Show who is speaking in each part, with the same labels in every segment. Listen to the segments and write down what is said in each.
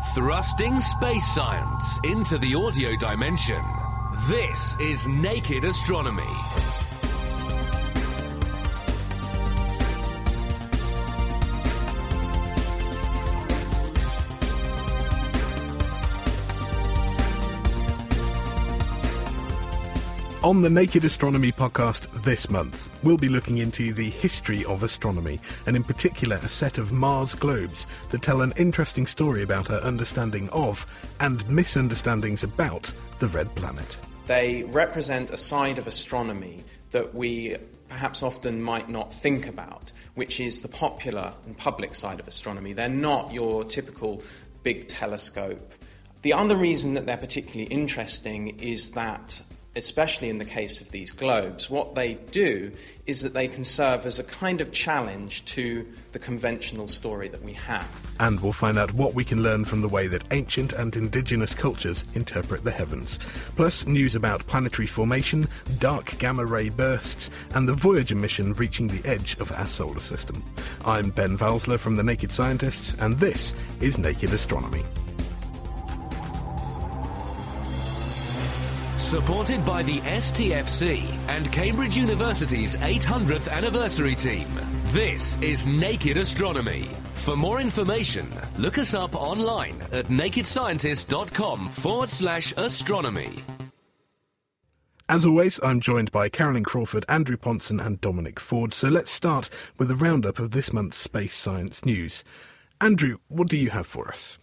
Speaker 1: Thrusting space science into the audio dimension. This is Naked Astronomy.
Speaker 2: On the Naked Astronomy podcast this month, we'll be looking into the history of astronomy, and in particular a set of Mars globes that tell an interesting story about our understanding of and misunderstandings about the Red Planet.
Speaker 3: They represent a side of astronomy that we perhaps often might not think about, which is the popular and public side of astronomy. They're not your typical big telescope. The other reason that they're particularly interesting is that especially in the case of these globes, what they do is that they can serve as a kind of challenge to the conventional story that we have.
Speaker 2: And we'll find out what we can learn from the way that ancient and indigenous cultures interpret the heavens. Plus, news about planetary formation, dark gamma ray bursts, and the Voyager mission reaching the edge of our solar system. I'm Ben Valsler from The Naked Scientists, and this is Naked Astronomy.
Speaker 1: Supported by the STFC and Cambridge University's 800th anniversary team. This is Naked Astronomy. For more information, look us up online at nakedscientist.com forward slash astronomy.
Speaker 2: As always, I'm joined by Carolyn Crawford, Andrew Pontzen, and Dominic Ford. So let's start with a roundup of this month's space science news. Andrew, what do you have for us?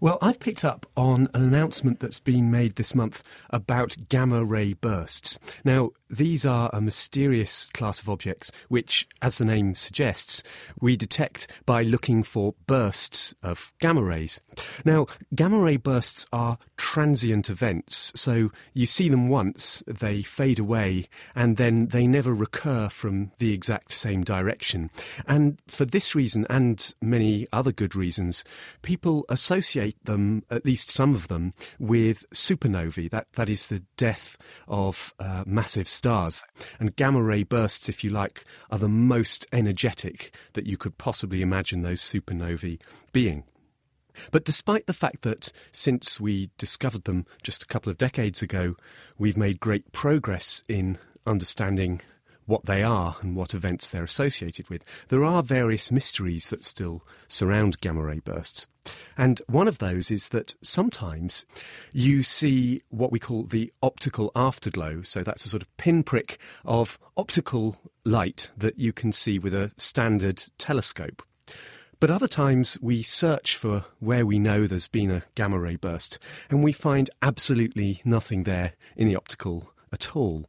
Speaker 4: Well, I've picked up on an announcement that's been made this month about gamma ray bursts. Now, these are a mysterious class of objects which, as the name suggests, we detect by looking for bursts of gamma rays. Now, gamma ray bursts are transient events, so you see them once, they fade away, and then they never recur from the exact same direction. And for this reason, and many other good reasons, people associate them, at least some of them, with supernovae. That, that is the death of uh, massive stars. And gamma ray bursts, if you like, are the most energetic that you could possibly imagine those supernovae being. But despite the fact that since we discovered them just a couple of decades ago, we've made great progress in understanding what they are and what events they're associated with, there are various mysteries that still surround gamma ray bursts. And one of those is that sometimes you see what we call the optical afterglow. So that's a sort of pinprick of optical light that you can see with a standard telescope. But other times we search for where we know there's been a gamma ray burst, and we find absolutely nothing there in the optical at all.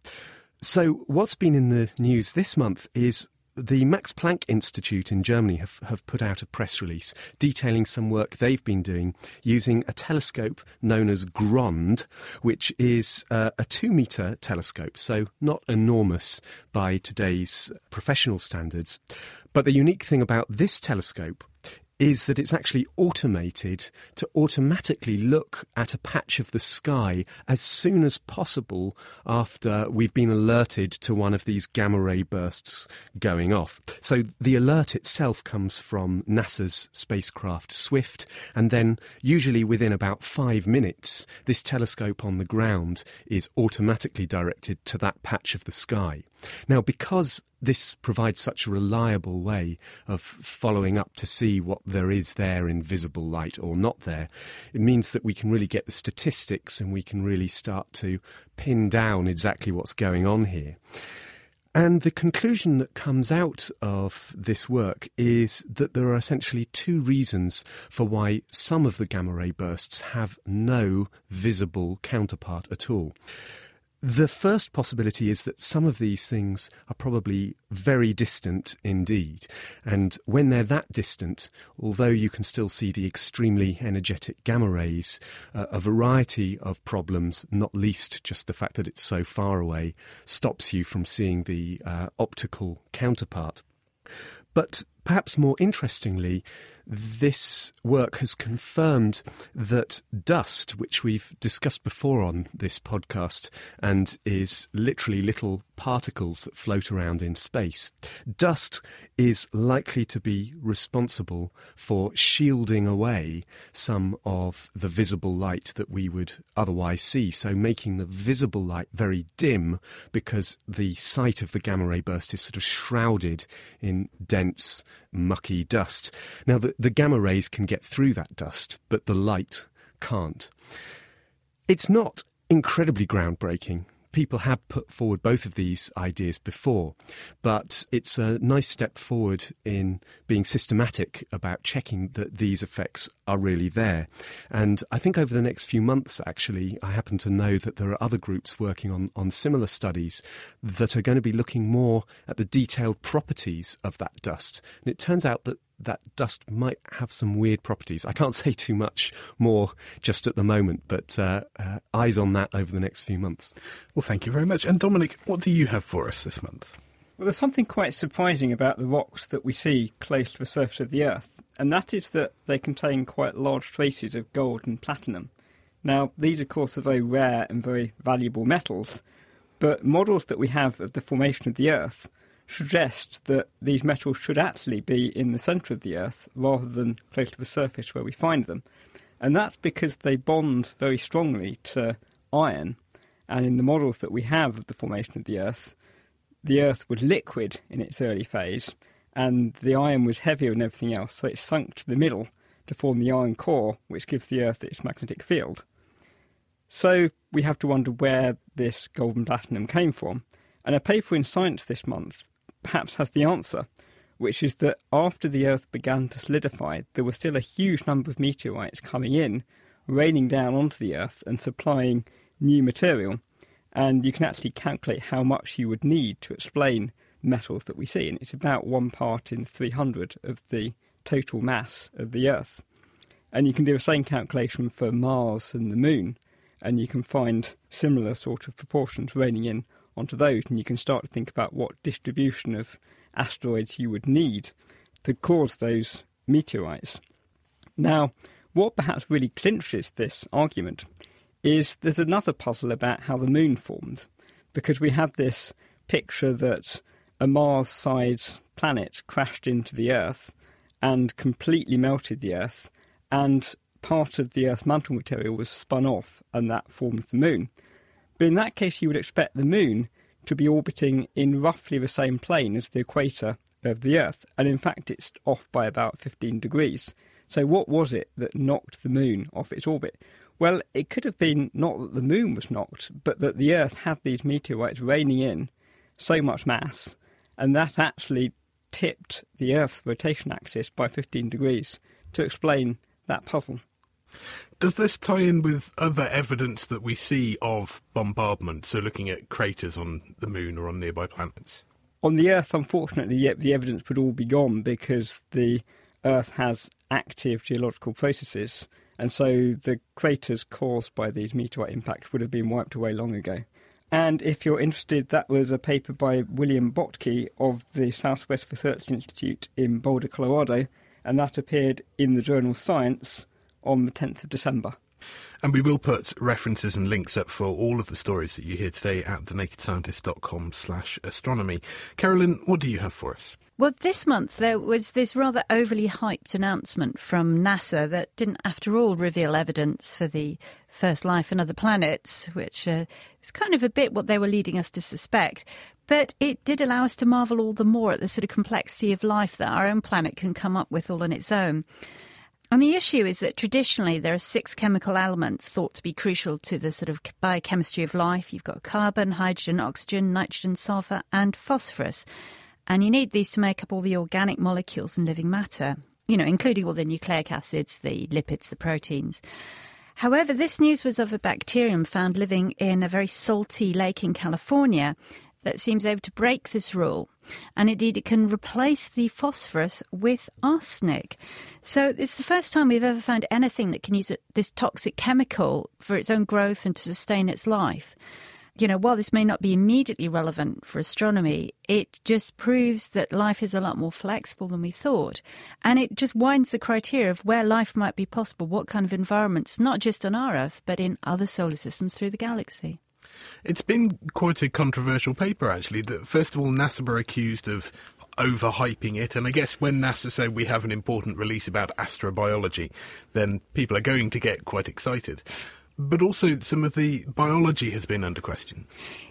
Speaker 4: So, what's been in the news this month is the Max Planck Institute in Germany have, have put out a press release detailing some work they've been doing using a telescope known as GROND, which is uh, a two metre telescope, so not enormous by today's professional standards. But the unique thing about this telescope is that it's actually automated to automatically look at a patch of the sky as soon as possible after we've been alerted to one of these gamma ray bursts going off. So the alert itself comes from NASA's spacecraft Swift, and then usually within about five minutes, this telescope on the ground is automatically directed to that patch of the sky. Now, because this provides such a reliable way of following up to see what there is there in visible light or not there, it means that we can really get the statistics and we can really start to pin down exactly what's going on here. And the conclusion that comes out of this work is that there are essentially two reasons for why some of the gamma ray bursts have no visible counterpart at all. The first possibility is that some of these things are probably very distant indeed. And when they're that distant, although you can still see the extremely energetic gamma rays, uh, a variety of problems, not least just the fact that it's so far away, stops you from seeing the uh, optical counterpart. But perhaps more interestingly, this work has confirmed that dust, which we've discussed before on this podcast and is literally little particles that float around in space, dust is likely to be responsible for shielding away some of the visible light that we would otherwise see. So, making the visible light very dim because the sight of the gamma ray burst is sort of shrouded in dense, mucky dust. Now, the, the gamma rays can get through that dust, but the light can't. It's not incredibly groundbreaking people have put forward both of these ideas before, but it's a nice step forward in being systematic about checking that these effects are really there. And I think over the next few months, actually, I happen to know that there are other groups working on, on similar studies that are going to be looking more at the detailed properties of that dust. And it turns out that that dust might have some weird properties. I can't say too much more just at the moment, but uh, uh, eyes on that over the next few months.
Speaker 2: Well, thank you very much. And Dominic, what do you have for us this month?
Speaker 5: Well, there's something quite surprising about the rocks that we see close to the surface of the Earth, and that is that they contain quite large traces of gold and platinum. Now, these, of course, are very rare and very valuable metals, but models that we have of the formation of the Earth suggest that these metals should actually be in the centre of the Earth rather than close to the surface where we find them. And that's because they bond very strongly to iron. And in the models that we have of the formation of the Earth, the Earth was liquid in its early phase, and the iron was heavier than everything else, so it sunk to the middle to form the iron core, which gives the Earth its magnetic field. So we have to wonder where this golden platinum came from. And a paper in Science this month perhaps has the answer, which is that after the Earth began to solidify, there was still a huge number of meteorites coming in, raining down onto the Earth and supplying new material. And you can actually calculate how much you would need to explain metals that we see. And it's about one part in 300 of the total mass of the Earth. And you can do the same calculation for Mars and the Moon, and you can find similar sort of proportions raining in onto those, and you can start to think about what distribution of asteroids you would need to cause those meteorites. Now, what perhaps really clinches this argument is there's another puzzle about how the moon formed, because we have this picture that a Mars sized planet crashed into the Earth and completely melted the Earth, and part of the Earth's mantle material was spun off, and that formed the moon. But in that case, you would expect the moon to be orbiting in roughly the same plane as the equator of the Earth, and in fact, it's off by about 15 degrees. So, what was it that knocked the moon off its orbit? Well, it could have been not that the moon was knocked, but that the Earth had these meteorites raining in so much mass, and that actually tipped the Earth's rotation axis by 15 degrees to explain that puzzle.
Speaker 2: Does this tie in with other evidence that we see of bombardment? So, looking at craters on the moon or on nearby planets?
Speaker 5: On the Earth, unfortunately, yet the evidence would all be gone because the Earth has active geological processes, and so the craters caused by these meteorite impacts would have been wiped away long ago. And if you're interested, that was a paper by William Bottke of the Southwest Research Institute in Boulder, Colorado, and that appeared in the journal Science on the 10th of December.
Speaker 2: And we will put references and links up for all of the stories that you hear today at thenakedscientist.com slash astronomy. Carolyn, what do you have for us?
Speaker 6: Well, this month there was this rather overly hyped announcement from NASA that didn't, after all, reveal evidence for the first life on other planets, which uh, is kind of a bit what they were leading us to suspect. But it did allow us to marvel all the more at the sort of complexity of life that our own planet can come up with all on its own. And the issue is that traditionally there are six chemical elements thought to be crucial to the sort of biochemistry of life. You've got carbon, hydrogen, oxygen, nitrogen, sulfur, and phosphorus. And you need these to make up all the organic molecules in living matter, you know, including all the nucleic acids, the lipids, the proteins. However, this news was of a bacterium found living in a very salty lake in California that seems able to break this rule. And indeed, it can replace the phosphorus with arsenic. So it's the first time we've ever found anything that can use this toxic chemical for its own growth and to sustain its life. You know, while this may not be immediately relevant for astronomy, it just proves that life is a lot more flexible than we thought. And it just widens the criteria of where life might be possible, what kind of environments, not just on our Earth, but in other solar systems through the galaxy.
Speaker 2: It's been quite a controversial paper, actually. That first of all, NASA were accused of overhyping it, and I guess when NASA say we have an important release about astrobiology, then people are going to get quite excited. But also, some of the biology has been under question.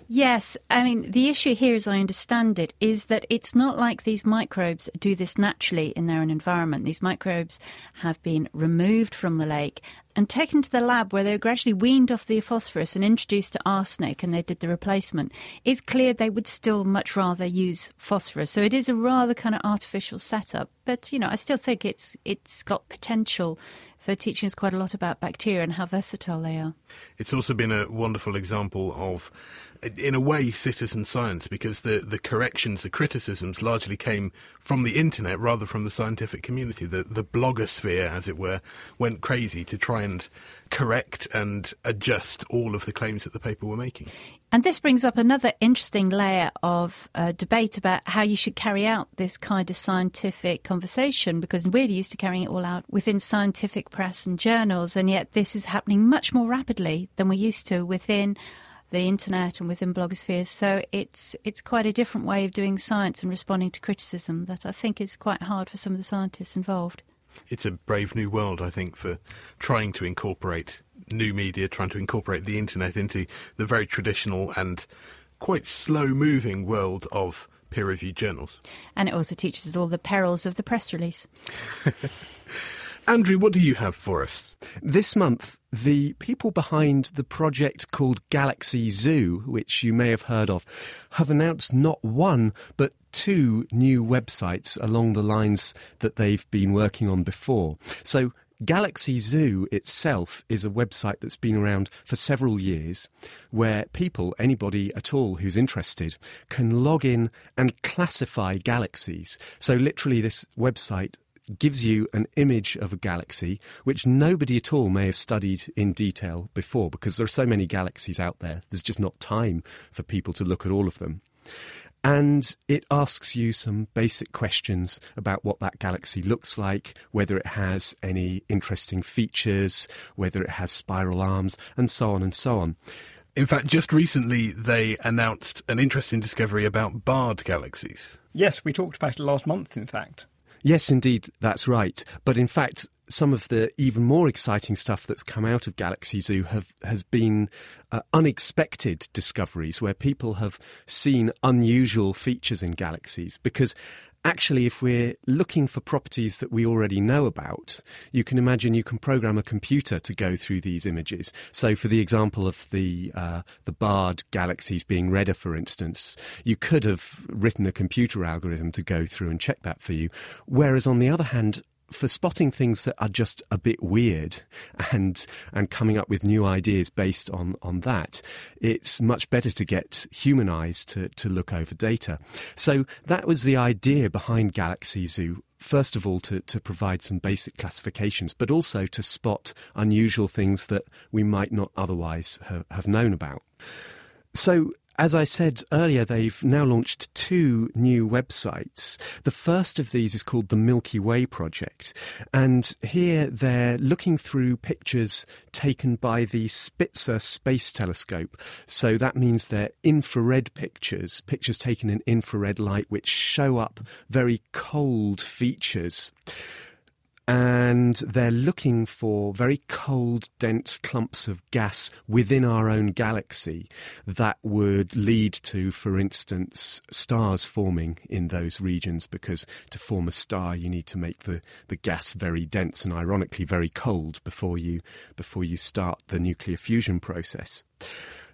Speaker 6: Yes, I mean, the issue here, as I understand it, is that it's not like these microbes do this naturally in their own environment. These microbes have been removed from the lake and taken to the lab where they were gradually weaned off the phosphorus and introduced to arsenic, and they did the replacement. It's clear they would still much rather use phosphorus. So it is a rather kind of artificial setup. But, you know, I still think it's it's got potential for teaching us quite a lot about bacteria and how versatile they are.
Speaker 2: It's also been a wonderful example of in a way, citizen science because the, the corrections, the criticisms largely came from the internet rather from the scientific community. The, the blogosphere, as it were, went crazy to try and correct and adjust all of the claims that the paper were making.
Speaker 6: And this brings up another interesting layer of uh, debate about how you should carry out this kind of scientific conversation because we're used to carrying it all out within scientific press and journals, and yet this is happening much more rapidly than we're used to within the internet and within blogospheres. So it's it's quite a different way of doing science and responding to criticism that I think is quite hard for some of the scientists involved.
Speaker 2: It's a brave new world, I think, for trying to incorporate new media, trying to incorporate the internet into the very traditional and quite slow moving world of peer reviewed journals.
Speaker 6: And it also teaches us all the perils of the press release.
Speaker 2: Andrew, what do you have for us?
Speaker 4: This month, the people behind the project called Galaxy Zoo, which you may have heard of, have announced not one, but two new websites along the lines that they've been working on before. So, Galaxy Zoo itself is a website that's been around for several years where people, anybody at all who's interested, can log in and classify galaxies. So, literally, this website gives you an image of a galaxy which nobody at all may have studied in detail before because there are so many galaxies out there. There's just not time for people to look at all of them. And it asks you some basic questions about what that galaxy looks like, whether it has any interesting features, whether it has spiral arms, and so on and so on.
Speaker 2: In fact, just recently they announced an interesting discovery about barred galaxies.
Speaker 5: Yes, we talked about it last month, in fact.
Speaker 4: Yes, indeed, that's right. But in fact, some of the even more exciting stuff that's come out of Galaxy Zoo have has been uh, unexpected discoveries where people have seen unusual features in galaxies because actually, if we're looking for properties that we already know about, you can imagine you can program a computer to go through these images. So, for the example of the uh, the barred galaxies being redder, for instance, you could have written a computer algorithm to go through and check that for you. Whereas, on the other hand, for spotting things that are just a bit weird and and coming up with new ideas based on on that, it's much better to get human eyes to to look over data. So that was the idea behind Galaxy Zoo. First of all, to, to provide some basic classifications, but also to spot unusual things that we might not otherwise have, have known about. So as I said earlier, they've now launched two new websites. The first of these is called the Milky Way Project. And here they're looking through pictures taken by the Spitzer Space Telescope. So that means they're infrared pictures, pictures taken in infrared light, which show up very cold features and they're looking for very cold, dense clumps of gas within our own galaxy that would lead to, for instance, stars forming in those regions because to form a star you need to make the, the gas very dense and ironically very cold before you before you start the nuclear fusion process.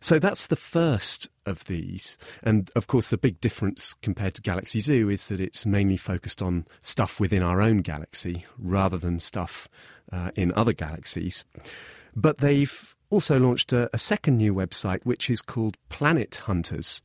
Speaker 4: So that's the first of these. And of course, the big difference compared to Galaxy Zoo is that it's mainly focused on stuff within our own galaxy rather than stuff uh, in other galaxies. But they've also launched a, a, second new website which is called Planet Hunters.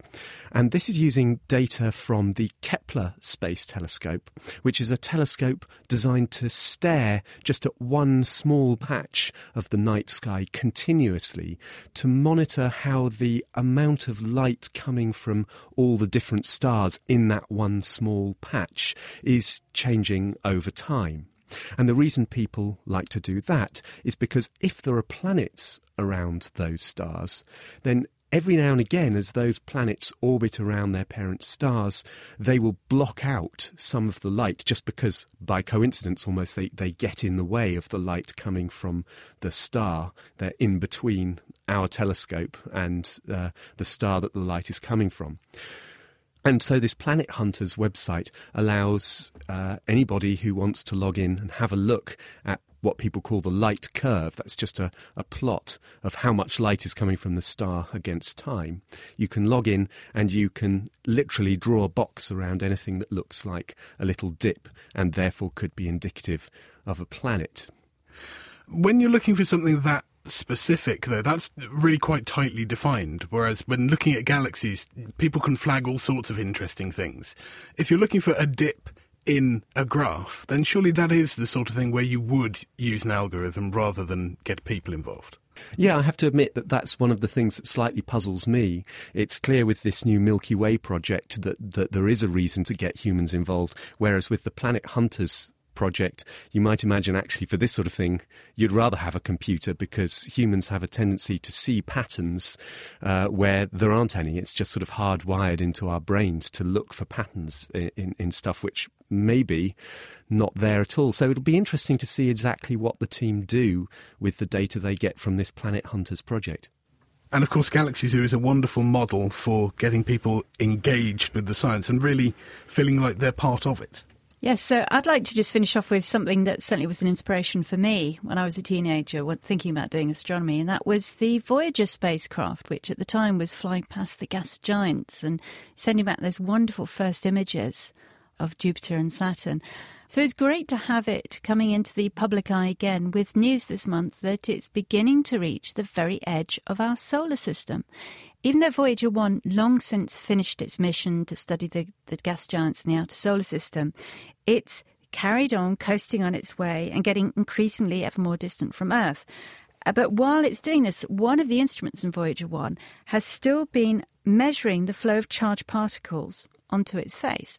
Speaker 4: And this is using data from the Kepler Space Telescope, which is a telescope designed to stare just at one small patch of the night sky continuously to monitor how the amount of light coming from all the different stars in that one small patch is changing over time. And the reason people like to do that is because if there are planets around those stars, then every now and again, as those planets orbit around their parent stars, they will block out some of the light just because, by coincidence almost, they, they get in the way of the light coming from the star. They're in between our telescope and uh, the star that the light is coming from. And so, this Planet Hunters website allows uh, anybody who wants to log in and have a look at what people call the light curve. That's just a, a plot of how much light is coming from the star against time. You can log in and you can literally draw a box around anything that looks like a little dip and therefore could be indicative of a planet.
Speaker 2: When you're looking for something that specific, though. That's really quite tightly defined. Whereas when looking at galaxies, people can flag all sorts of interesting things. If you're looking for a dip in a graph, then surely that is the sort of thing where you would use an algorithm rather than get people involved.
Speaker 4: Yeah, I have to admit that that's one of the things that slightly puzzles me. It's clear with this new Milky Way project that, that there is a reason to get humans involved, whereas with the Planet Hunters project, you might imagine actually for this sort of thing, you'd rather have a computer because humans have a tendency to see patterns uh, where there aren't any. It's just sort of hardwired into our brains to look for patterns in, in, in stuff which may be not there at all. So it'll be interesting to see exactly what the team do with the data they get from this Planet Hunters project.
Speaker 2: And of course, Galaxy Zoo is a wonderful model for getting people engaged with the science and really feeling like they're part of it.
Speaker 6: Yes, so I'd like to just finish off with something that certainly was an inspiration for me when I was a teenager thinking about doing astronomy, and that was the Voyager spacecraft, which at the time was flying past the gas giants and sending back those wonderful first images of Jupiter and Saturn. So it's great to have it coming into the public eye again with news this month that it's beginning to reach the very edge of our solar system. Even though Voyager 1 long since finished its mission to study the, the gas giants in the outer solar system, it's carried on coasting on its way and getting increasingly ever more distant from Earth. Uh, but while it's doing this, one of the instruments in Voyager 1 has still been measuring the flow of charged particles onto its face.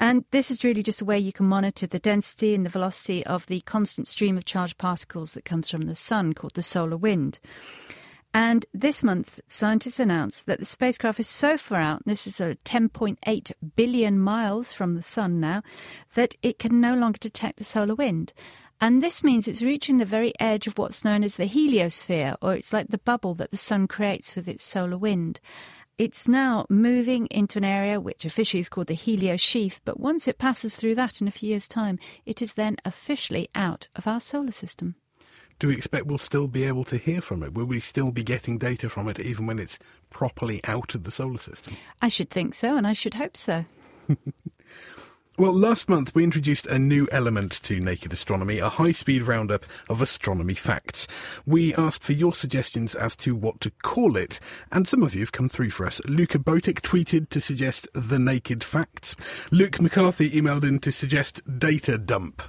Speaker 6: And this is really just a way you can monitor the density and the velocity of the constant stream of charged particles that comes from the sun, called the solar wind. And this month, scientists announced that the spacecraft is so far out, this is sort of 10.8 billion miles from the sun now, that it can no longer detect the solar wind. And this means it's reaching the very edge of what's known as the heliosphere, or it's like the bubble that the sun creates with its solar wind. It's now moving into an area which officially is called the heliosheath, but once it passes through that in a few years' time, it is then officially out of our solar system
Speaker 2: do we expect we'll still be able to hear from it? Will we still be getting data from it even when it's properly out of the solar system?
Speaker 6: I should think so, and I should hope so.
Speaker 2: Well, last month we introduced a new element to Naked Astronomy, a high speed roundup of astronomy facts. We asked for your suggestions as to what to call it, and some of you have come through for us. Luca Botic tweeted to suggest The Naked Facts. Luke McCarthy emailed in to suggest Data Dump.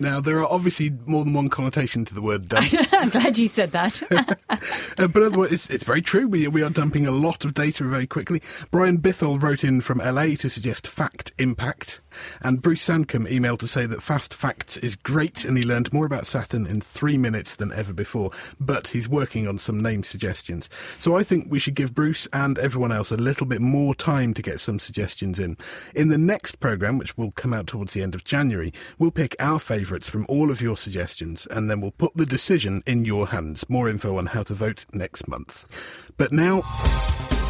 Speaker 2: Now, there are obviously more than one connotation to the word dump.
Speaker 6: I'm glad you said that.
Speaker 2: uh, but otherwise, it's, it's, very true. We, we are dumping a lot of data very quickly. Brian Bithell wrote in from LA to suggest fact impact. And Bruce Sandcombe emailed to say that Fast Facts is great and he learned more about Saturn in three minutes than ever before. But he's working on some name suggestions. So I think we should give Bruce and everyone else a little bit more time to get some suggestions in. In the next programme, which will come out towards the end of January, we'll pick our favourite favourites from all of your suggestions, and then we'll put the decision in your hands. More info on how to vote next month. But now,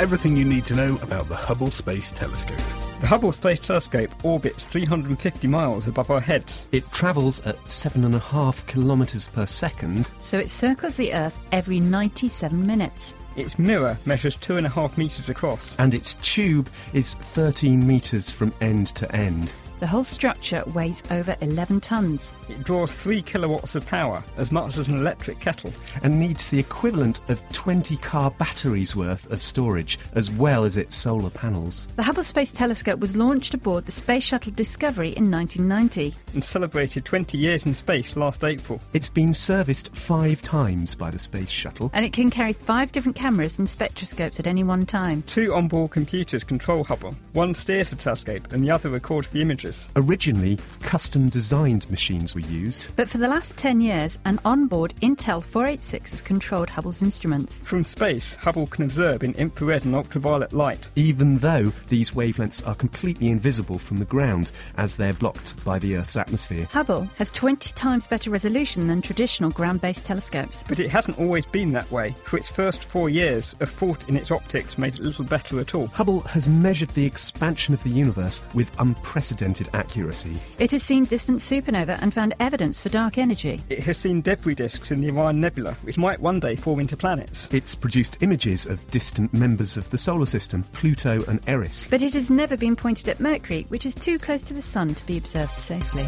Speaker 2: everything you need to know about the Hubble Space Telescope.
Speaker 5: The Hubble Space Telescope orbits 350 miles above our heads.
Speaker 4: It travels at 7.5 kilometres per second.
Speaker 6: So it circles the Earth every 97 minutes.
Speaker 5: Its mirror measures two and a half metres across.
Speaker 4: And its tube is 13 metres from end to end.
Speaker 6: The whole structure weighs over 11 tonnes.
Speaker 5: It draws 3 kilowatts of power, as much as an electric kettle.
Speaker 4: And needs the equivalent of 20 car batteries worth of storage, as well as its solar panels.
Speaker 6: The Hubble Space Telescope was launched aboard the Space Shuttle Discovery in 1990
Speaker 5: and celebrated 20 years in space last April.
Speaker 4: It's been serviced five times by the Space Shuttle.
Speaker 6: And it can carry five different cameras and spectroscopes at any one time.
Speaker 5: Two onboard computers control Hubble. One steers the telescope and the other records the images.
Speaker 4: Originally, custom designed machines were used.
Speaker 6: But for the last 10 years, an onboard Intel 486 has controlled Hubble's instruments.
Speaker 5: From space, Hubble can observe in infrared and ultraviolet light.
Speaker 4: Even though these wavelengths are completely invisible from the ground, as they're blocked by the Earth's atmosphere.
Speaker 6: Hubble has 20 times better resolution than traditional ground based telescopes.
Speaker 5: But it hasn't always been that way. For its first four years, a fault in its optics made it little better at all.
Speaker 4: Hubble has measured the expansion of the universe with unprecedented accuracy.
Speaker 6: It has seen distant supernova and found evidence for dark energy.
Speaker 5: It has seen debris disks in the Orion Nebula, which might one day form into planets.
Speaker 4: It's produced images of distant members of the solar system, Pluto and Eris.
Speaker 6: But it has never been pointed at Mercury, which is too close to the Sun to be observed safely.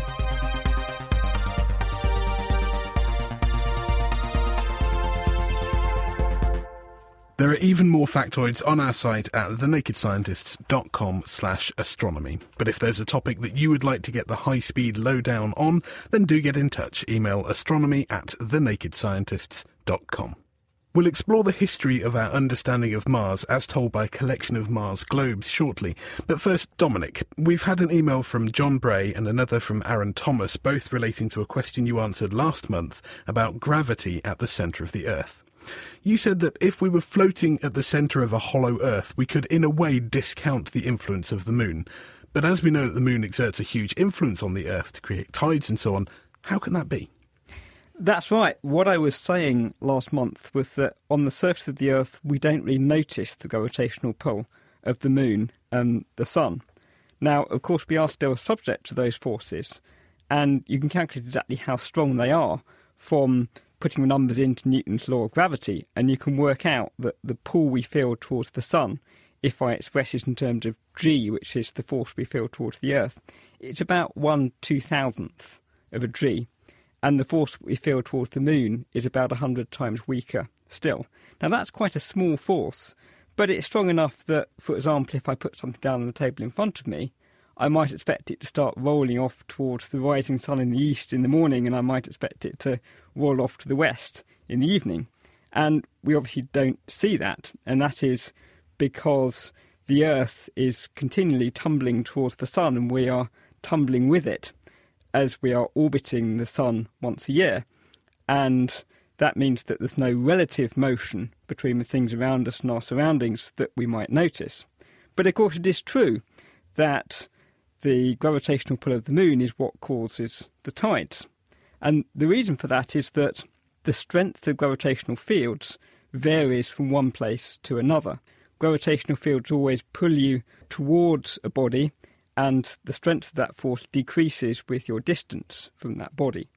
Speaker 2: There are even more factoids on our site at thenakedscientists.com slash astronomy. But if there's a topic that you would like to get the high-speed lowdown on, then do get in touch. Email astronomy at thenakedscientists.com. We'll explore the history of our understanding of Mars as told by a collection of Mars globes shortly. But first, Dominic, we've had an email from John Bray and another from Aaron Thomas, both relating to a question you answered last month about gravity at the centre of the Earth. You said that if we were floating at the centre of a hollow Earth, we could in a way discount the influence of the Moon. But as we know that the Moon exerts a huge influence on the Earth to create tides and so on, how can that be?
Speaker 5: That's right. What I was saying last month was that on the surface of the Earth, we don't really notice the gravitational pull of the Moon and the Sun. Now, of course, we are still subject to those forces, and you can calculate exactly how strong they are from putting the numbers into Newton's law of gravity, and you can work out that the pull we feel towards the sun, if I express it in terms of g, which is the force we feel towards the Earth, it's about one two thousandth of a g, and the force we feel towards the moon is about a hundred times weaker still. Now that's quite a small force, but it's strong enough that, for example, if I put something down on the table in front of me, I might expect it to start rolling off towards the rising sun in the east in the morning, and I might expect it to roll off to the west in the evening. And we obviously don't see that, and that is because the Earth is continually tumbling towards the sun, and we are tumbling with it as we are orbiting the sun once a year. And that means that there's no relative motion between the things around us and our surroundings that we might notice. But of course, it is true that the gravitational pull of the moon is what causes the tides. And the reason for that is that the strength of gravitational fields varies from one place to another. Gravitational fields always pull you towards a body, and the strength of that force decreases with your distance from that body.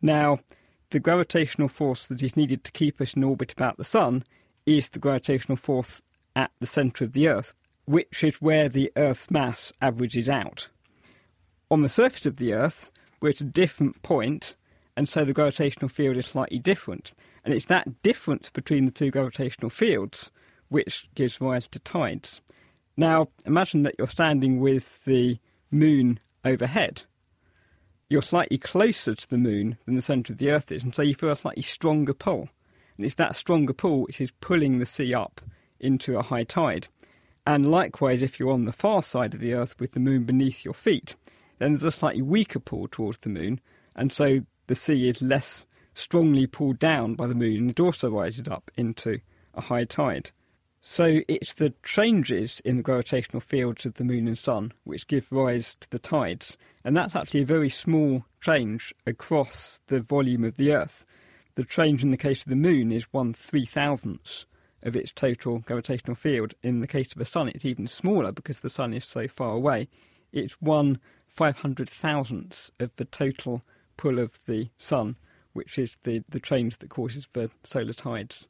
Speaker 5: Now, the gravitational force that is needed to keep us in orbit about the Sun is the gravitational force at the centre of the Earth, which is where the Earth's mass averages out. On the surface of the Earth, we're at a different point, and so the gravitational field is slightly different. And it's that difference between the two gravitational fields which gives rise to tides. Now, imagine that you're standing with the moon overhead. You're slightly closer to the moon than the centre of the Earth is, and so you feel a slightly stronger pull. And it's that stronger pull which is pulling the sea up into a high tide. And likewise, if you're on the far side of the Earth with the moon beneath your feet, then there's a slightly weaker pull towards the moon, and so the sea is less strongly pulled down by the moon and it also rises up into a high tide. So it's the changes in the gravitational fields of the moon and sun which give rise to the tides, and that's actually a very small change across the volume of the Earth. The change in the case of the moon is one three thousandths of its total gravitational field. In the case of the sun, it's even smaller because the sun is so far away. It's one five hundred thousandths of the total pull of the sun, which is the, the change that causes the solar tides.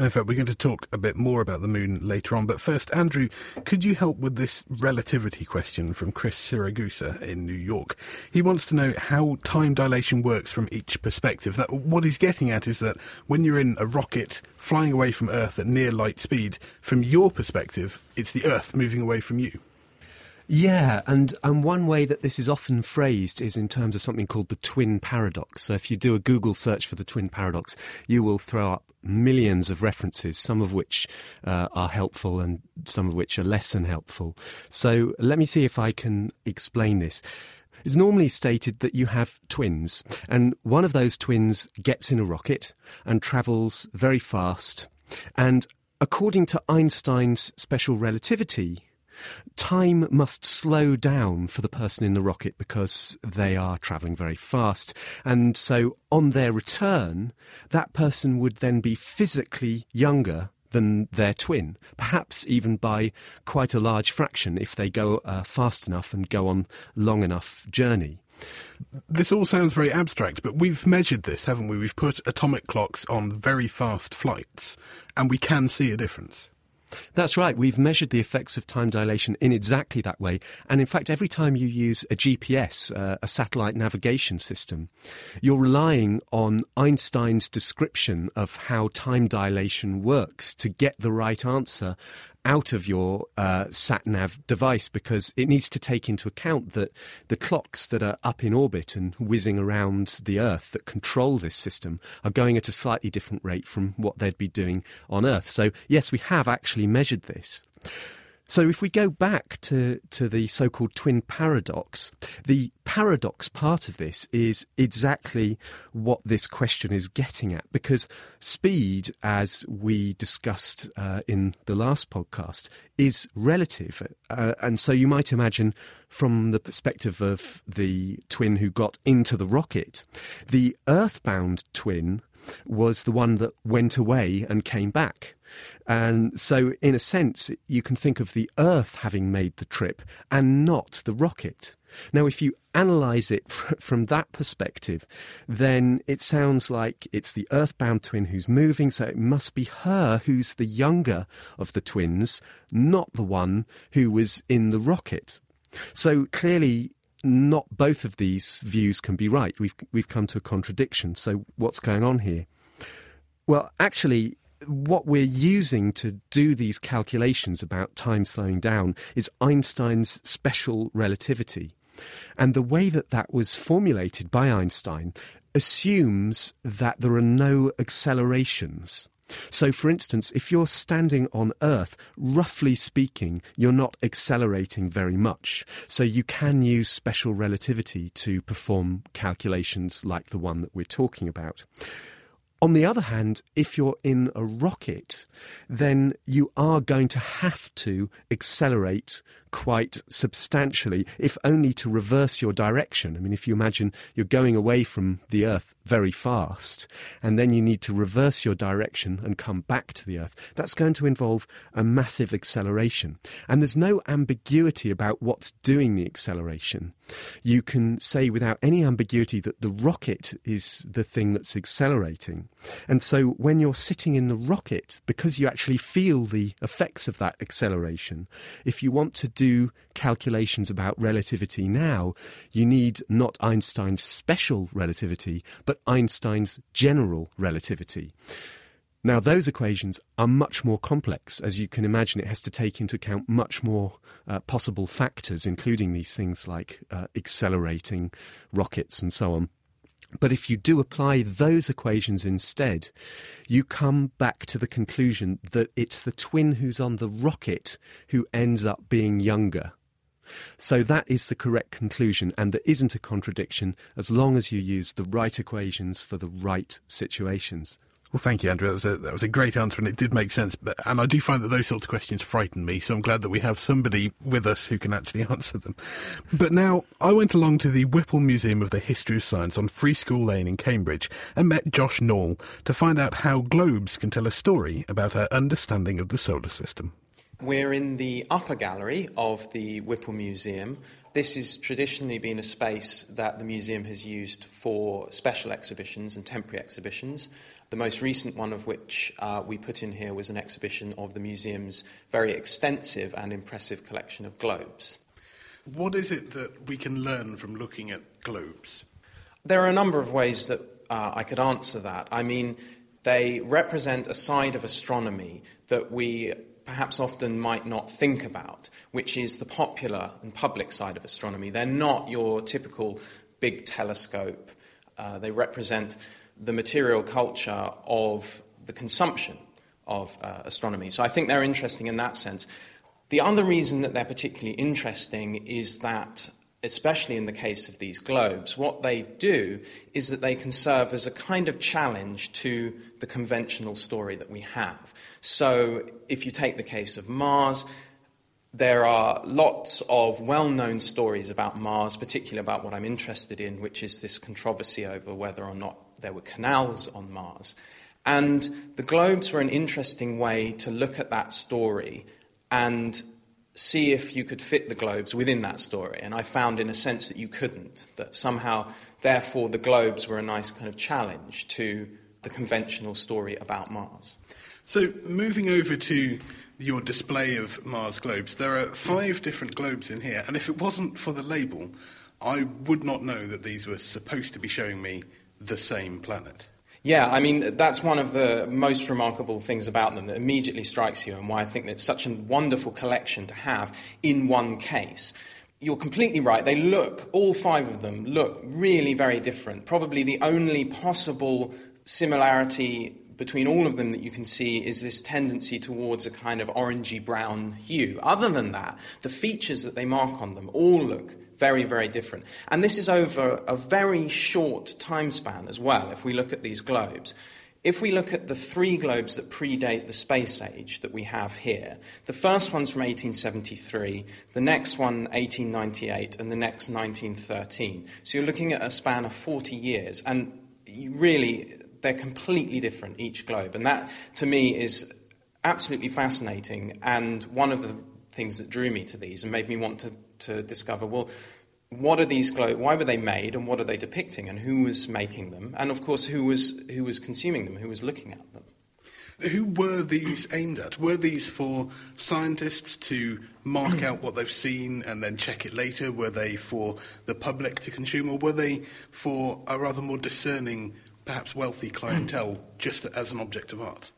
Speaker 2: And in fact, we're going to talk a bit more about the moon later on. But first, Andrew, could you help with this relativity question from Chris Siragusa in New York? He wants to know how time dilation works from each perspective. That what he's getting at is that when you're in a rocket flying away from Earth at near light speed, from your perspective, it's the Earth moving away from you.
Speaker 4: Yeah, and, and one way that this is often phrased is in terms of something called the twin paradox. So if you do a Google search for the twin paradox, you will throw up millions of references, some of which uh, are helpful and some of which are less than helpful. So let me see if I can explain this. It's normally stated that you have twins, and one of those twins gets in a rocket and travels very fast. And according to Einstein's special relativity, time must slow down for the person in the rocket because they are travelling very fast. And so on their return, that person would then be physically younger than their twin, perhaps even by quite a large fraction if they go uh, fast enough and go on long enough journey.
Speaker 2: This all sounds very abstract, but we've measured this, haven't we? We've put atomic clocks on very fast flights, and we can see a difference.
Speaker 4: That's right. We've measured the effects of time dilation in exactly that way. And in fact, every time you use a GPS, uh, a satellite navigation system, you're relying on Einstein's description of how time dilation works to get the right answer out of your uh, sat nav device because it needs to take into account that the clocks that are up in orbit and whizzing around the Earth that control this system are going at a slightly different rate from what they'd be doing on Earth. So, yes, we have actually measured this. So if we go back to, to the so called twin paradox, the paradox part of this is exactly what this question is getting at because speed, as we discussed uh, in the last podcast, is relative. Uh, and so you might imagine from the perspective of the twin who got into the rocket, the earthbound twin was the one that went away and came back. And so, in a sense, you can think of the Earth having made the trip and not the rocket. Now, if you analyse it from that perspective, then it sounds like it's the earthbound twin who's moving, so it must be her who's the younger of the twins, not the one who was in the rocket. So clearly, not both of these views can be right. We've, we've come to a contradiction. So, what's going on here? Well, actually, what we're using to do these calculations about time slowing down is Einstein's special relativity. And the way that that was formulated by Einstein assumes that there are no accelerations. So, for instance, if you're standing on Earth, roughly speaking, you're not accelerating very much. So, you can use special relativity to perform calculations like the one that we're talking about. On the other hand, if you're in a rocket, then you are going to have to accelerate quite substantially, if only to reverse your direction. I mean, if you imagine you're going away from the Earth very fast, and then you need to reverse your direction and come back to the Earth, that's going to involve a massive acceleration. And there's no ambiguity about what's doing the acceleration. You can say without any ambiguity that the rocket is the thing that's accelerating. And so when you're sitting in the rocket, because you actually feel the effects of that acceleration, if you want to do calculations about relativity now, you need not Einstein's special relativity, but Einstein's general relativity. Now, those equations are much more complex. As you can imagine, it has to take into account much more uh, possible factors, including these things like uh, accelerating rockets and so on. But if you do apply those equations instead, you come back to the conclusion that it's the twin who's on the rocket who ends up being younger. So that is the correct conclusion, and there isn't a contradiction as long as you use the right equations for the right situations.
Speaker 2: Well, thank you, Andrew. That was a that was a great answer, and it did make sense. But and I do find that those sorts of questions frighten me. So I'm glad that we have somebody with us who can actually answer them. But now I went along to the Whipple Museum of the History of Science on Free School Lane in Cambridge and met Josh Nall to find out how globes can tell a story about our understanding of the solar system.
Speaker 3: We're in the upper gallery of the Whipple Museum, This has traditionally been a space that the museum has used for special exhibitions and temporary exhibitions. The most recent one of which uh, we put in here was an exhibition of the museum's very extensive and impressive collection of globes.
Speaker 2: What is it that we can learn from looking at globes?
Speaker 3: There are a number of ways that uh, I could answer that. I mean, they represent a side of astronomy that we perhaps often might not think about, which is the popular and public side of astronomy. They're not your typical big telescope. Uh, they represent the material culture of the consumption of uh, astronomy. So I think they're interesting in that sense. The other reason that they're particularly interesting is that especially in the case of these globes, what they do is that they can serve as a kind of challenge to the conventional story that we have. So, if you take the case of Mars, there are lots of well known stories about Mars, particularly about what I'm interested in, which is this controversy over whether or not there were canals on Mars. And the globes were an interesting way to look at that story and see if you could fit the globes within that story. And I found, in a sense, that you couldn't. That somehow, therefore, the globes were a nice kind of challenge to the conventional story about Mars.
Speaker 2: So, moving over to your display of Mars globes, there are five different globes in here. And if it wasn't for the label, I would not know that these were supposed to be showing me the same planet.
Speaker 3: Yeah, I mean, that's one of the most remarkable things about them that immediately strikes you, and why I think it's such a wonderful collection to have in one case. You're completely right. They look, all five of them look really very different. Probably the only possible similarity between all of them that you can see is this tendency towards a kind of orangey brown hue. Other than that, the features that they mark on them all look very, very different. And this is over a very short time span as well, if we look at these globes. If we look at the three globes that predate the space age that we have here, the first one's from 1873, the next one 1898, and the next 1913. So you're looking at a span of 40 years, and really, they're completely different, each globe. And that, to me, is absolutely fascinating, and one of the things that drew me to these and made me want to to discover well, what are these glo- why were they made and what are they depicting and who was making them? And of course who was who was consuming them who was looking at them?
Speaker 2: Who were these aimed at? Were these for scientists to mark out what they've seen and then check it later? Were they for the public to consume or were they for a rather more discerning perhaps wealthy clientele just as an object of art?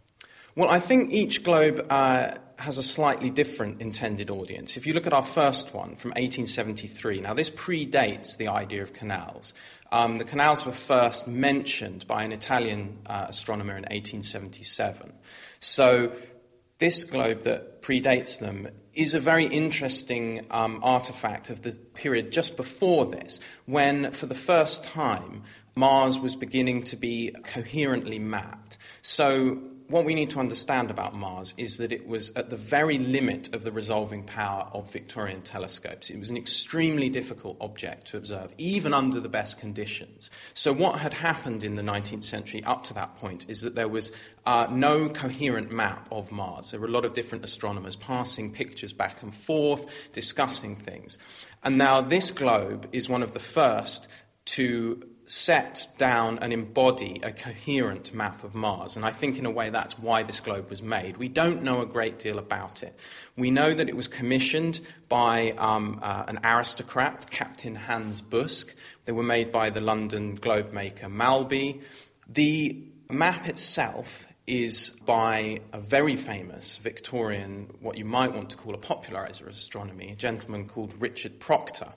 Speaker 3: Well, I think each globe uh, has a slightly different intended audience. If you look at our first one from 1873, now this predates the idea of canals. Um, the canals were first mentioned by an Italian uh, astronomer in 1877. So this globe that predates them is a very interesting um, artifact of the period just before this, when for the first time Mars was beginning to be coherently mapped. So what we need to understand about Mars is that it was at the very limit of the resolving power of Victorian telescopes. It was an extremely difficult object to observe, even under the best conditions. So, what had happened in the 19th century up to that point is that there was uh, no coherent map of Mars. There were a lot of different astronomers passing pictures back and forth, discussing things. And now, this globe is one of the first to set down and embody a coherent map of Mars. And I think, in a way, that's why this globe was made. We don't know a great deal about it. We know that it was commissioned by um, uh, an aristocrat, Captain Hans Busk. They were made by the London globe maker Malby. The map itself is by a very famous Victorian, what you might want to call a popularizer of astronomy, a gentleman called Richard Proctor.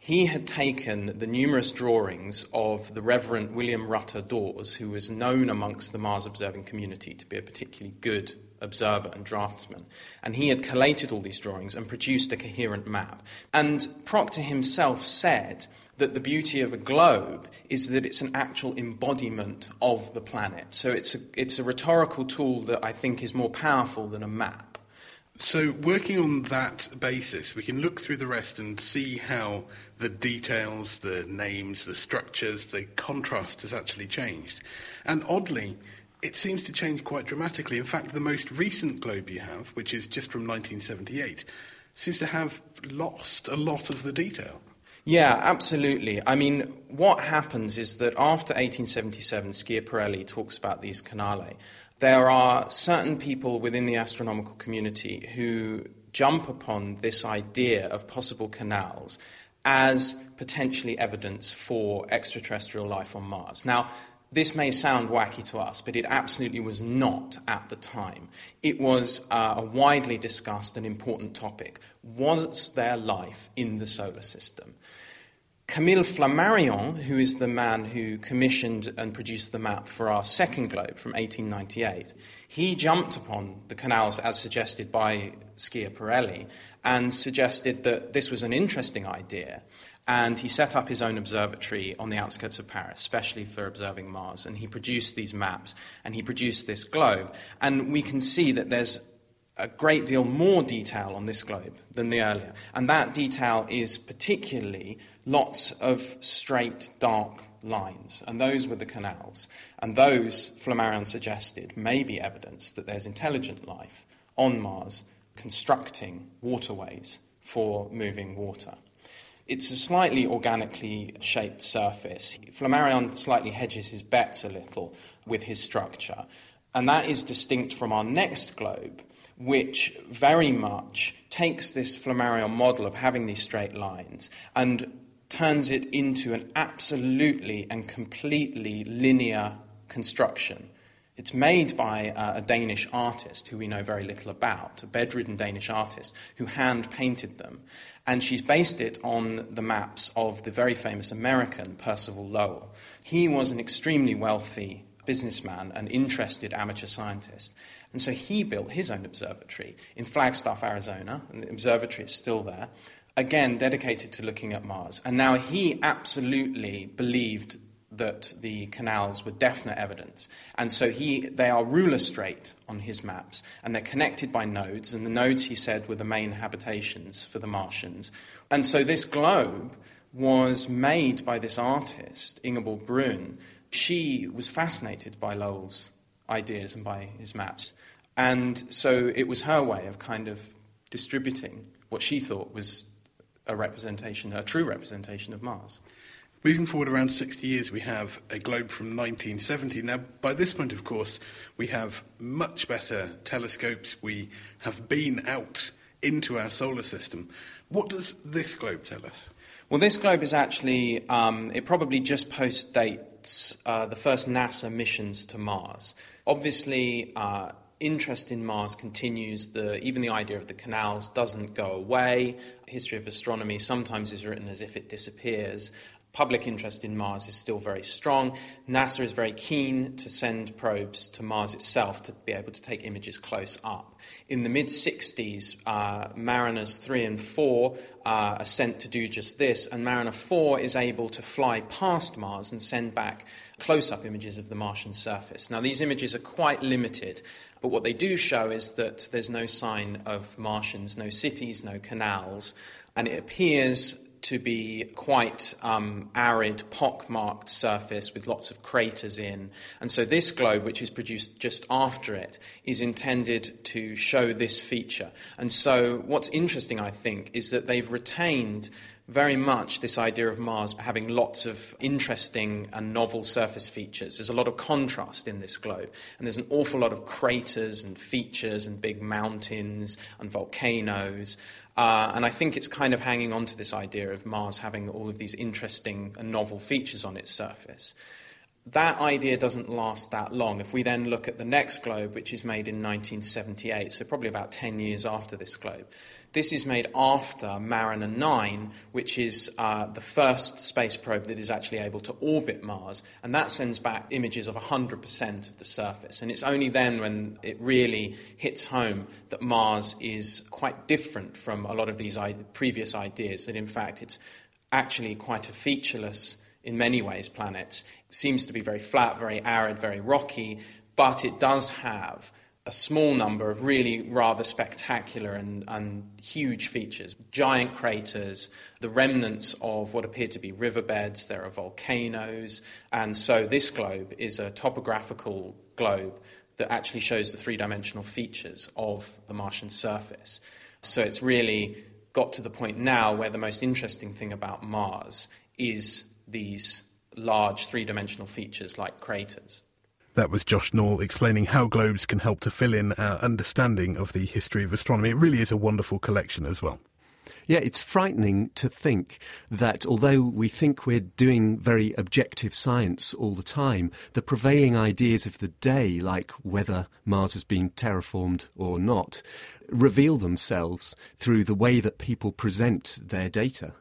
Speaker 3: He had taken the numerous drawings of the Reverend William Rutter Dawes, who was known amongst the Mars observing community to be a particularly good observer and draftsman. And he had collated all these drawings and produced a coherent map. And Proctor himself said that the beauty of a globe is that it's an actual embodiment of the planet. So it's a, it's a rhetorical tool that I think is more powerful than a map.
Speaker 2: So, working on that basis, we can look through the rest and see how the details, the names, the structures, the contrast has actually changed. And oddly, it seems to change quite dramatically. In fact, the most recent globe you have, which is just from 1978, seems to have lost a lot of the detail.
Speaker 3: Yeah, absolutely. I mean, what happens is that after 1877, Schiaparelli talks about these canali. There are certain people within the astronomical community who jump upon this idea of possible canals as potentially evidence for extraterrestrial life on Mars. Now, this may sound wacky to us, but it absolutely was not at the time. It was uh, a widely discussed and important topic. Was there life in the solar system? Camille Flammarion, who is the man who commissioned and produced the map for our second globe from 1898, he jumped upon the canals as suggested by Schiaparelli and suggested that this was an interesting idea. And he set up his own observatory on the outskirts of Paris, especially for observing Mars. And he produced these maps and he produced this globe. And we can see that there's a great deal more detail on this globe than the earlier. And that detail is particularly lots of straight, dark lines. And those were the canals. And those, Flammarion suggested, may be evidence that there's intelligent life on Mars constructing waterways for moving water. It's a slightly organically shaped surface. Flammarion slightly hedges his bets a little with his structure. And that is distinct from our next globe, which very much takes this Flammarion model of having these straight lines and turns it into an absolutely and completely linear construction. It's made by uh, a Danish artist who we know very little about, a bedridden Danish artist who hand painted them. And she's based it on the maps of the very famous American Percival Lowell. He was an extremely wealthy businessman, an interested amateur scientist. And so he built his own observatory in Flagstaff, Arizona, and the observatory is still there, again dedicated to looking at Mars. And now he absolutely believed that the canals were definite evidence. And so he, they are ruler straight on his maps, and they're connected by nodes, and the nodes, he said, were the main habitations for the Martians. And so this globe was made by this artist, Ingeborg Bruun, she was fascinated by Lowell's ideas and by his maps. And so it was her way of kind of distributing what she thought was a representation, a true representation of Mars.
Speaker 2: Moving forward around 60 years, we have a globe from 1970. Now, by this point, of course, we have much better telescopes. We have been out into our solar system. What does this globe tell us?
Speaker 3: Well, this globe is actually, um, it probably just post uh, the first NASA missions to Mars. Obviously, uh, interest in Mars continues. The, even the idea of the canals doesn't go away. History of astronomy sometimes is written as if it disappears. Public interest in Mars is still very strong. NASA is very keen to send probes to Mars itself to be able to take images close up. In the mid 60s, uh, Mariners 3 and 4 uh, are sent to do just this, and Mariner 4 is able to fly past Mars and send back close up images of the Martian surface. Now, these images are quite limited, but what they do show is that there's no sign of Martians, no cities, no canals, and it appears to be quite um, arid, pockmarked surface with lots of craters in. And so this globe, which is produced just after it, is intended to show this feature. And so what's interesting, I think, is that they've retained very much this idea of Mars having lots of interesting and novel surface features. There's a lot of contrast in this globe, and there's an awful lot of craters and features and big mountains and volcanoes. Uh, and I think it's kind of hanging on to this idea of Mars having all of these interesting and novel features on its surface. That idea doesn't last that long. If we then look at the next globe, which is made in 1978, so probably about 10 years after this globe, this is made after Mariner 9, which is uh, the first space probe that is actually able to orbit Mars, and that sends back images of 100% of the surface. And it's only then when it really hits home that Mars is quite different from a lot of these previous ideas, that in fact it's actually quite a featureless, in many ways, planets. It seems to be very flat, very arid, very rocky, but it does have a small number of really rather spectacular and, and, huge features giant craters, the remnants of what appear to be riverbeds, there are volcanoes, and so this globe is a topographical globe that actually shows the three dimensional features of the Martian surface. So it's really got to the point now where the most interesting thing about Mars is these large three dimensional features like craters.
Speaker 2: That was Josh Nall explaining how globes can help to fill in our understanding of the history of astronomy. It really is a wonderful collection as well.
Speaker 4: Yeah, it's frightening to think that although we think we're doing very objective science all the time, the prevailing ideas of the day, like whether Mars has been terraformed or not, reveal themselves through the way that people present their data.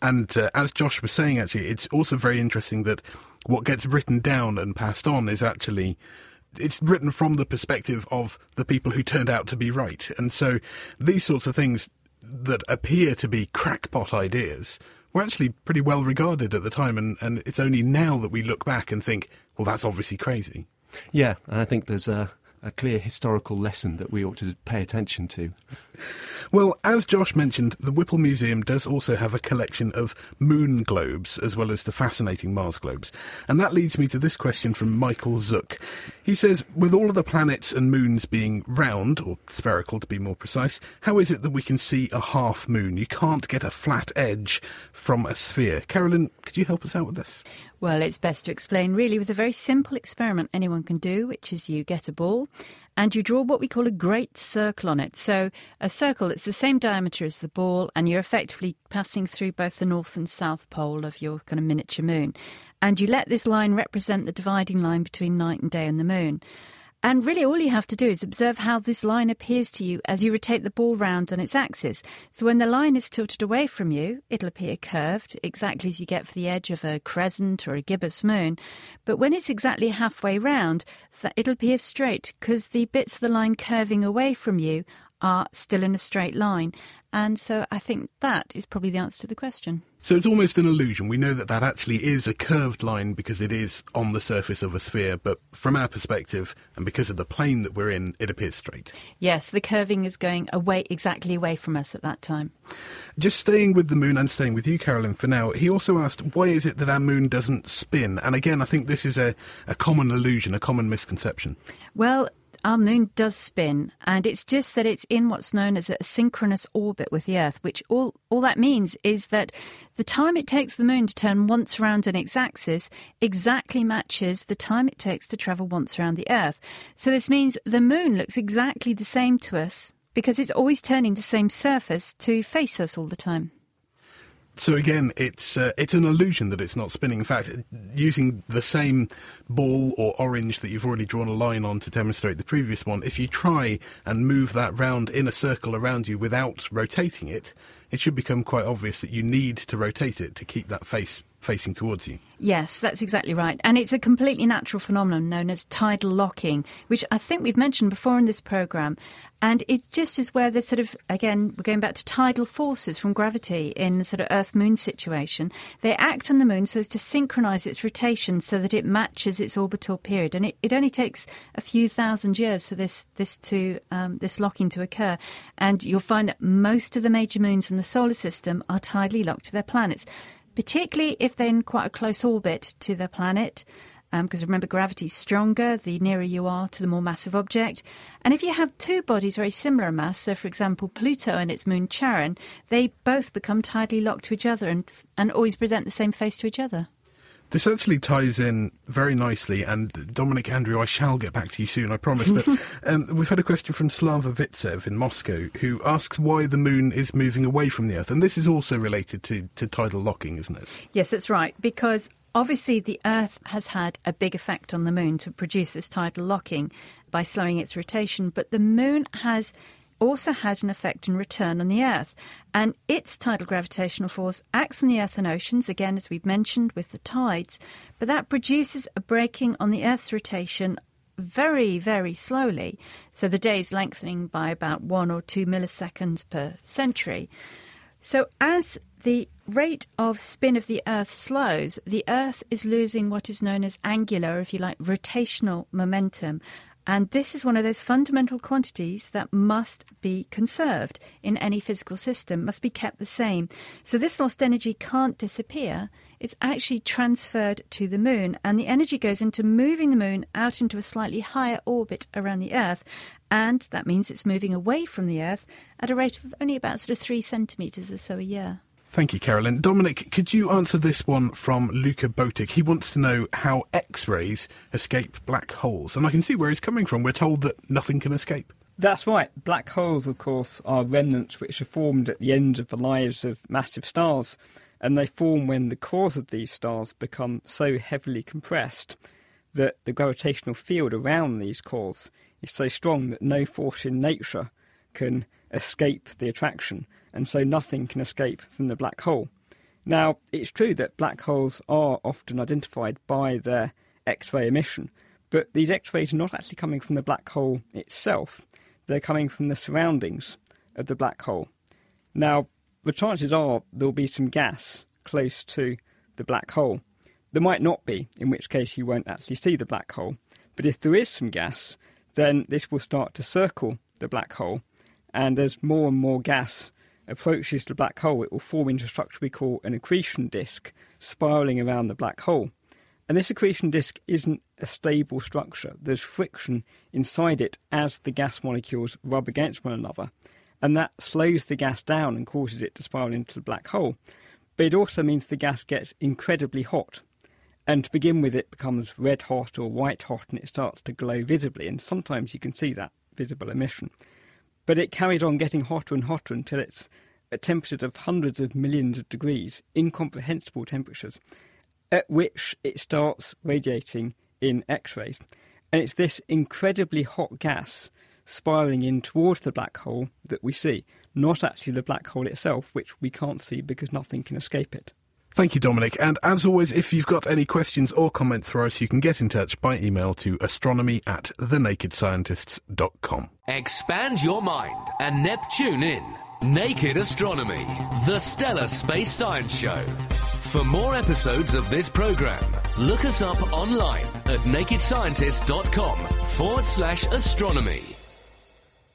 Speaker 2: And uh, as Josh was saying, actually, it's also very interesting that what gets written down and passed on is actually it's written from the perspective of the people who turned out to be right. And so these sorts of things that appear to be crackpot ideas were actually pretty well regarded at the time, and, and it's only now that we look back and think, well, that's obviously crazy.
Speaker 4: Yeah, I think there's a, a clear historical lesson that we ought to pay attention to.
Speaker 2: Well, as Josh mentioned, the Whipple Museum does also have a collection of moon globes as well as the fascinating Mars globes. And that leads me to this question from Michael Zook. He says, with all of the planets and moons being round, or spherical to be more precise, how is it that we can see a half moon? You can't get a flat edge from a sphere. Carolyn, could you help us out with this?
Speaker 6: Well, it's best to explain really with a very simple experiment anyone can do, which is you get a ball and you draw what we call a great circle on it. So, a circle that's the same diameter as the ball, and you're effectively passing through both the north and south pole of your kind of miniature moon. And you let this line represent the dividing line between night and day and the moon. And really, all you have to do is observe how this line appears to you as you rotate the ball round on its axis. So, when the line is tilted away from you, it'll appear curved, exactly as you get for the edge of a crescent or a gibbous moon. But when it's exactly halfway round, it'll appear straight because the bits of the line curving away from you are still in a straight line. And so I think that is probably the answer to the question.
Speaker 2: So it's almost an illusion. We know that that actually is a curved line because it is on the surface of a sphere, but from our perspective and because of the plane that we're in, it appears straight.
Speaker 6: Yes, the curving is going away exactly away from us at that time.
Speaker 2: Just staying with the moon and staying with you, Carolyn, for now, he also asked, why is it that our moon doesn't spin? And again, I think this is a, a common illusion, a common misconception.
Speaker 6: Well, our moon does spin, and it's just that it's in what's known as a synchronous orbit with the Earth, which all, all that means is that the time it takes the moon to turn once around on its axis exactly matches the time it takes to travel once around the Earth. So this means the moon looks exactly the same to us because it's always turning the same surface to face us all the time.
Speaker 2: So again, it's uh, it's an illusion that it's not spinning. In fact, using the same ball or orange that you've already drawn a line on to demonstrate the previous one, if you try and move that round in a circle around you without rotating it, it should become quite obvious that you need to rotate it to keep that face facing towards you.
Speaker 6: Yes, that's exactly right. And it's a completely natural phenomenon known as tidal locking, which I think we've mentioned before in this programme. And it just is where the sort of, again, we're going back to tidal forces from gravity in the sort of Earth moon situation. They act on the moon so as to synchronise its rotation so that it matches its orbital period. And it, it only takes a few thousand years for this, this, to, um, this locking to occur. And you'll find that most of the major moons in the solar system are tidally locked to their planets particularly if they're in quite a close orbit to their planet. Because um, remember, gravity is stronger the nearer you are to the more massive object. And if you have two bodies very similar in mass, so for example, Pluto and its moon Charon, they both become tidally locked to each other and, and always present the same face to each other.
Speaker 2: This actually ties in very nicely, and Dominic Andrew, I shall get back to you soon, I promise. But um, we've had a question from Slava Vitsev in Moscow, who asks why the moon is moving away from the Earth, and this is also related to, to tidal locking, isn't it?
Speaker 6: Yes, that's right. Because obviously the Earth has had a big effect on the moon to produce this tidal locking by slowing its rotation, but the moon has also had an effect in return on the Earth. And its tidal gravitational force acts on the Earth and oceans, again, as we've mentioned with the tides, but that produces a braking on the Earth's rotation very, very slowly. So the day is lengthening by about one or two milliseconds per century. So as the rate of spin of the Earth slows, the Earth is losing what is known as angular, if you like, rotational momentum. And this is one of those fundamental quantities that must be conserved in any physical system, must be kept the same. So this lost energy can't disappear. it's actually transferred to the moon, and the energy goes into moving the moon out into a slightly higher orbit around the Earth, and that means it's moving away from the Earth at a rate of only about sort of three centimetres or so a year.
Speaker 2: Thank you, Carolyn. Dominic, could you answer this one from Luca Botic? He wants to know how X rays escape black holes. And I can see where he's coming from. We're told that nothing can escape.
Speaker 5: That's right. Black holes, of course, are remnants which are formed at the end of the lives of massive stars. And they form when the cores of these stars become so heavily compressed that the gravitational field around these cores is so strong that no force in nature can escape the attraction and so nothing can escape from the black hole. Now, it's true that black holes are often identified by their X ray emission, but these X rays are not actually coming from the black hole itself, they're coming from the surroundings of the black hole. Now, the chances are there'll be some gas close to the black hole. There might not be, in which case you won't actually see the black hole. But if there is some gas, then this will start to circle the black hole, and as more and more gas approaches the black hole, it will form into a structure we call an accretion disk, spiraling around the black hole. And this accretion disk isn't a stable structure. There's friction inside it as the gas molecules rub against one another. And that slows the gas down and causes it to spiral into the black hole. But it also means the gas gets incredibly hot. And to begin with, it becomes red hot or white hot and it starts to glow visibly. And sometimes you can see that visible emission. But it carries on getting hotter and hotter until it's at temperatures of hundreds of millions of degrees, incomprehensible temperatures, at which it starts radiating in X rays. And it's this incredibly hot gas spiraling in towards the black hole that we see, not actually the black hole itself, which we can't see because nothing can escape it.
Speaker 2: Thank you, Dominic. And as always, if you've got any questions or comments for us, you can get in touch by email to astronomy at thenakedscientists.com.
Speaker 1: Expand your mind and Neptune in. Naked Astronomy, the stellar space science show. For more episodes of this program, look us up online at nakedscientist.com forward slash astronomy.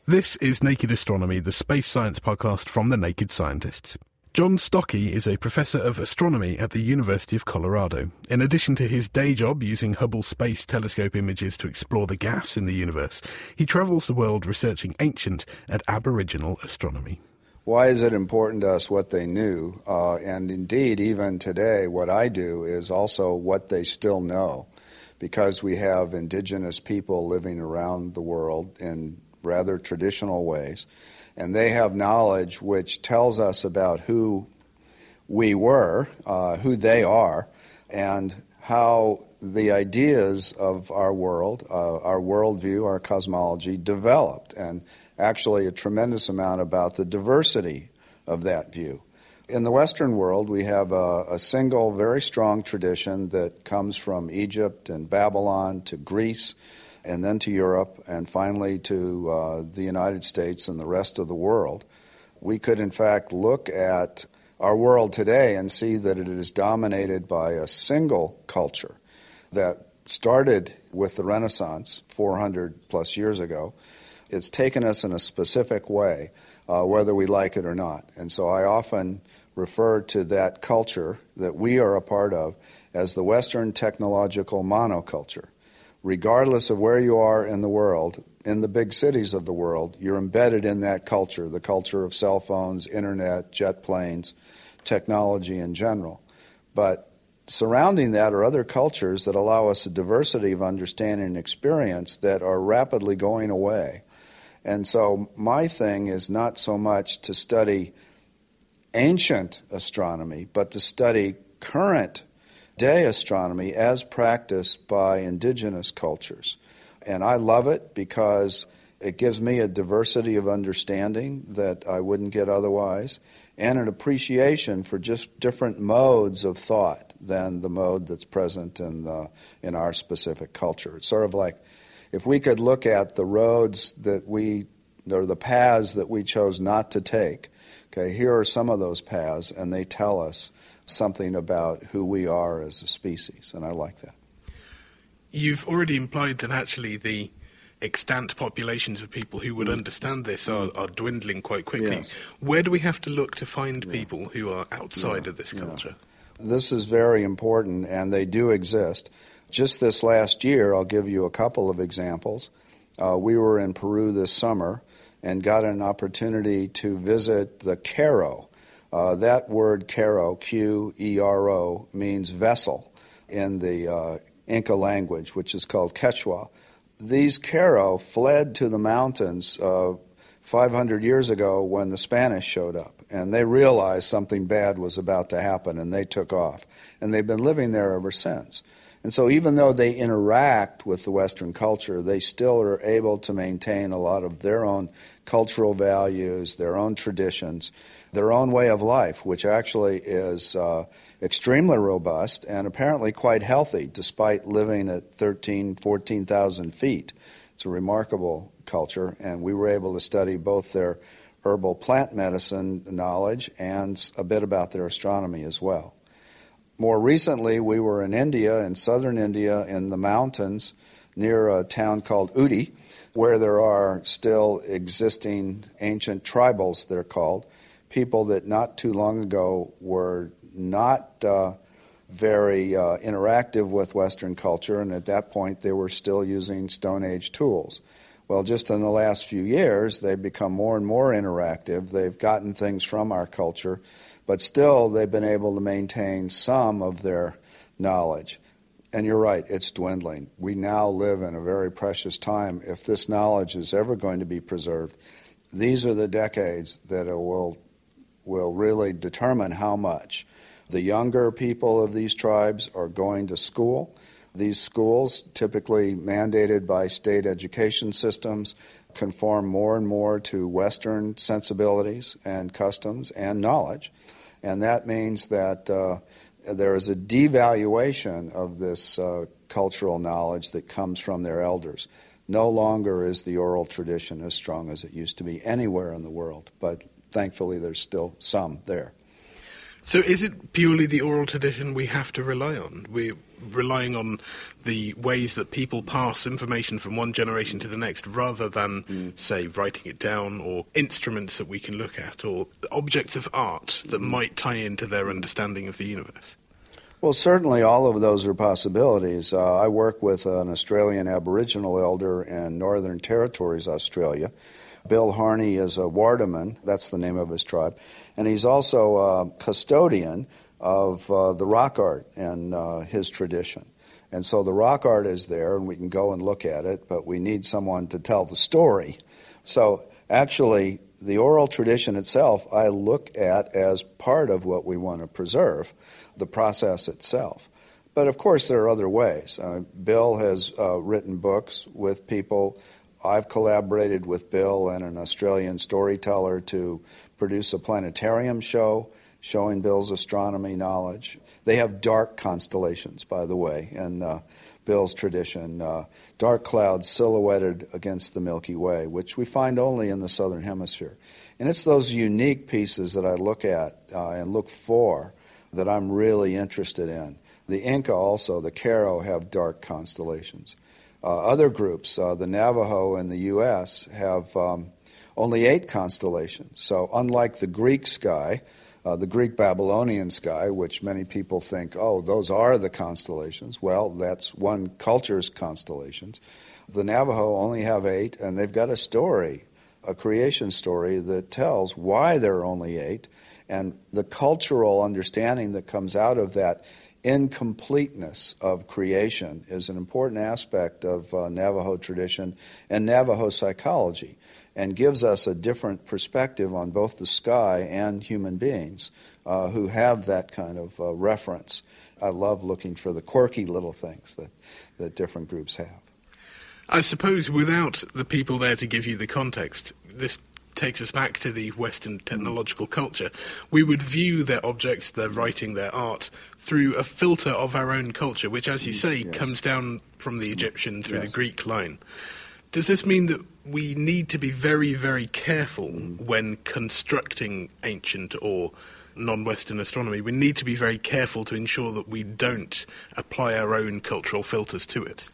Speaker 2: This is Naked Astronomy, the space science podcast from the Naked Scientists. John Stocke is a professor of astronomy at the University of Colorado. In addition to his day job using Hubble Space Telescope images to explore the gas in the universe, he travels the world researching ancient and aboriginal astronomy.
Speaker 7: Why is it important to us what they knew? Uh, and indeed, even today, what I do is also what they still know, because we have indigenous people living around the world in rather traditional ways and they have knowledge which tells us about who we were, uh, who they are, and how the ideas of our world, uh, our worldview, our cosmology developed, and actually a tremendous amount about the diversity of that view. In the Western world, we have a, a, single, very strong tradition that comes from Egypt and Babylon to Greece and then to Europe, and finally to uh, the United States and the rest of the world, we could in fact look at our world today and see that it is dominated by a single culture that started with the Renaissance 400 plus years ago. It's taken us in a specific way, uh, whether we like it or not. And so I often refer to that culture that we are a part of as the Western technological monoculture regardless of where you are in the world, in the big cities of the world, you're embedded in that culture, the culture of cell phones, internet, jet planes, technology in general. But surrounding that are other cultures that allow us a diversity of understanding and experience that are rapidly going away. And so my thing is not so much to study ancient astronomy, but to study current day astronomy as practiced by indigenous cultures. And I love it because it gives me a diversity of understanding that I wouldn't get otherwise, and an appreciation for just different modes of thought than the mode that's present in, the, in our specific culture. It's sort of like if we could look at the roads that we, or the paths that we chose not to take, okay, here are some of those paths, and they tell us something about who we are as a species, and I like that.
Speaker 2: You've already implied that actually the extant populations of people who would mm. understand this are, are dwindling quite quickly. Yes. Where do we have to look to find yeah. people who are outside yeah. of this culture?
Speaker 7: Yeah. This is very important, and they do exist. Just this last year, I'll give you a couple of examples. Uh, we were in Peru this summer and got an opportunity to visit the Q'ero. Uh, that word Q'ero, Q E R O, means vessel in the uh, Inca language, which is called Quechua. These Q'ero fled to the mountains uh, 500 years ago when the Spanish showed up, and they realized something bad was about to happen, and they took off. And they've been living there ever since. And so, even though they interact with the Western culture, they still are able to maintain a lot of their own cultural values, their own traditions, their own way of life, which actually is uh, extremely robust and apparently quite healthy despite living at 13, 14,000 feet. It's a remarkable culture, and we were able to study both their herbal plant medicine knowledge and a bit about their astronomy as well. More recently, we were in India, in southern India, in the mountains near a town called Ooty, where there are still existing ancient tribals, they're called, people that not too long ago were not uh, very uh, interactive with Western culture, and at that point they were still using Stone Age tools. Well, just in the last few years, they've become more and more interactive. They've gotten things from our culture but still they've been able to maintain some of their knowledge. And you're right, it's dwindling. We now live in a very precious time. If this knowledge is ever going to be preserved, these are the decades that it will will really determine how much. The younger people of these tribes are going to school. These schools, typically mandated by state education systems, conform more and more to Western sensibilities and customs and knowledge and that means that uh, there is a devaluation of this uh, cultural knowledge that comes from their elders. No longer is the oral tradition as strong as it used to be anywhere in the world, but thankfully there's still some there.
Speaker 2: So, is it purely the oral tradition we have to rely on? We're relying on the ways that people pass information from one generation to the next rather than, mm. say, writing it down or instruments that we can look at or objects of art that mm. might tie into their understanding of the universe?
Speaker 7: Well, certainly all of those are possibilities. Uh, I work with an Australian Aboriginal elder in Northern Territories, Australia. Bill Harney is a Wardaman, that's the name of his tribe and he's also a custodian of uh, the rock art and uh, his tradition. And so the rock art is there, and we can go and look at it, but we need someone to tell the story. So actually, the oral tradition itself, I look at as part of what we want to preserve, the process itself. But of course, there are other ways. Uh, Bill has uh, written books with people. I've collaborated with Bill and an Australian storyteller to produce a planetarium show showing Bill's astronomy knowledge. They have dark constellations, by the way, in uh, Bill's tradition, uh, dark clouds silhouetted against the Milky Way, which we find only in the southern hemisphere. And it's those unique pieces that I look at uh, and look for that I'm really interested in. The Inca also, the Q'ero, have dark constellations. Uh, other groups, uh, the Navajo in the U.S., have um, only eight constellations. So, unlike the Greek sky, uh, the Greek Babylonian sky, which many people think, oh, those are the constellations. Well, that's one culture's constellations. The Navajo only have eight, and they've got a story, a creation story that tells why there are only eight, and the cultural understanding that comes out of that incompleteness of creation is an important aspect of uh, Navajo tradition and Navajo psychology and gives us a different perspective on both the sky and human beings uh, who have that kind of uh, reference. I love looking for the quirky little things that, that different groups have.
Speaker 2: I suppose without the people there to give you the context, this takes us back to the Western technological culture. We would view their objects, their writing, their art through a filter of our own culture, which, as you mm, say, yes. comes down from the Egyptian through yes. the Greek line. Does this mean that we need to be very, very careful mm. when constructing ancient or non Western astronomy? We need to be very careful to ensure that we don't apply our own cultural filters to it.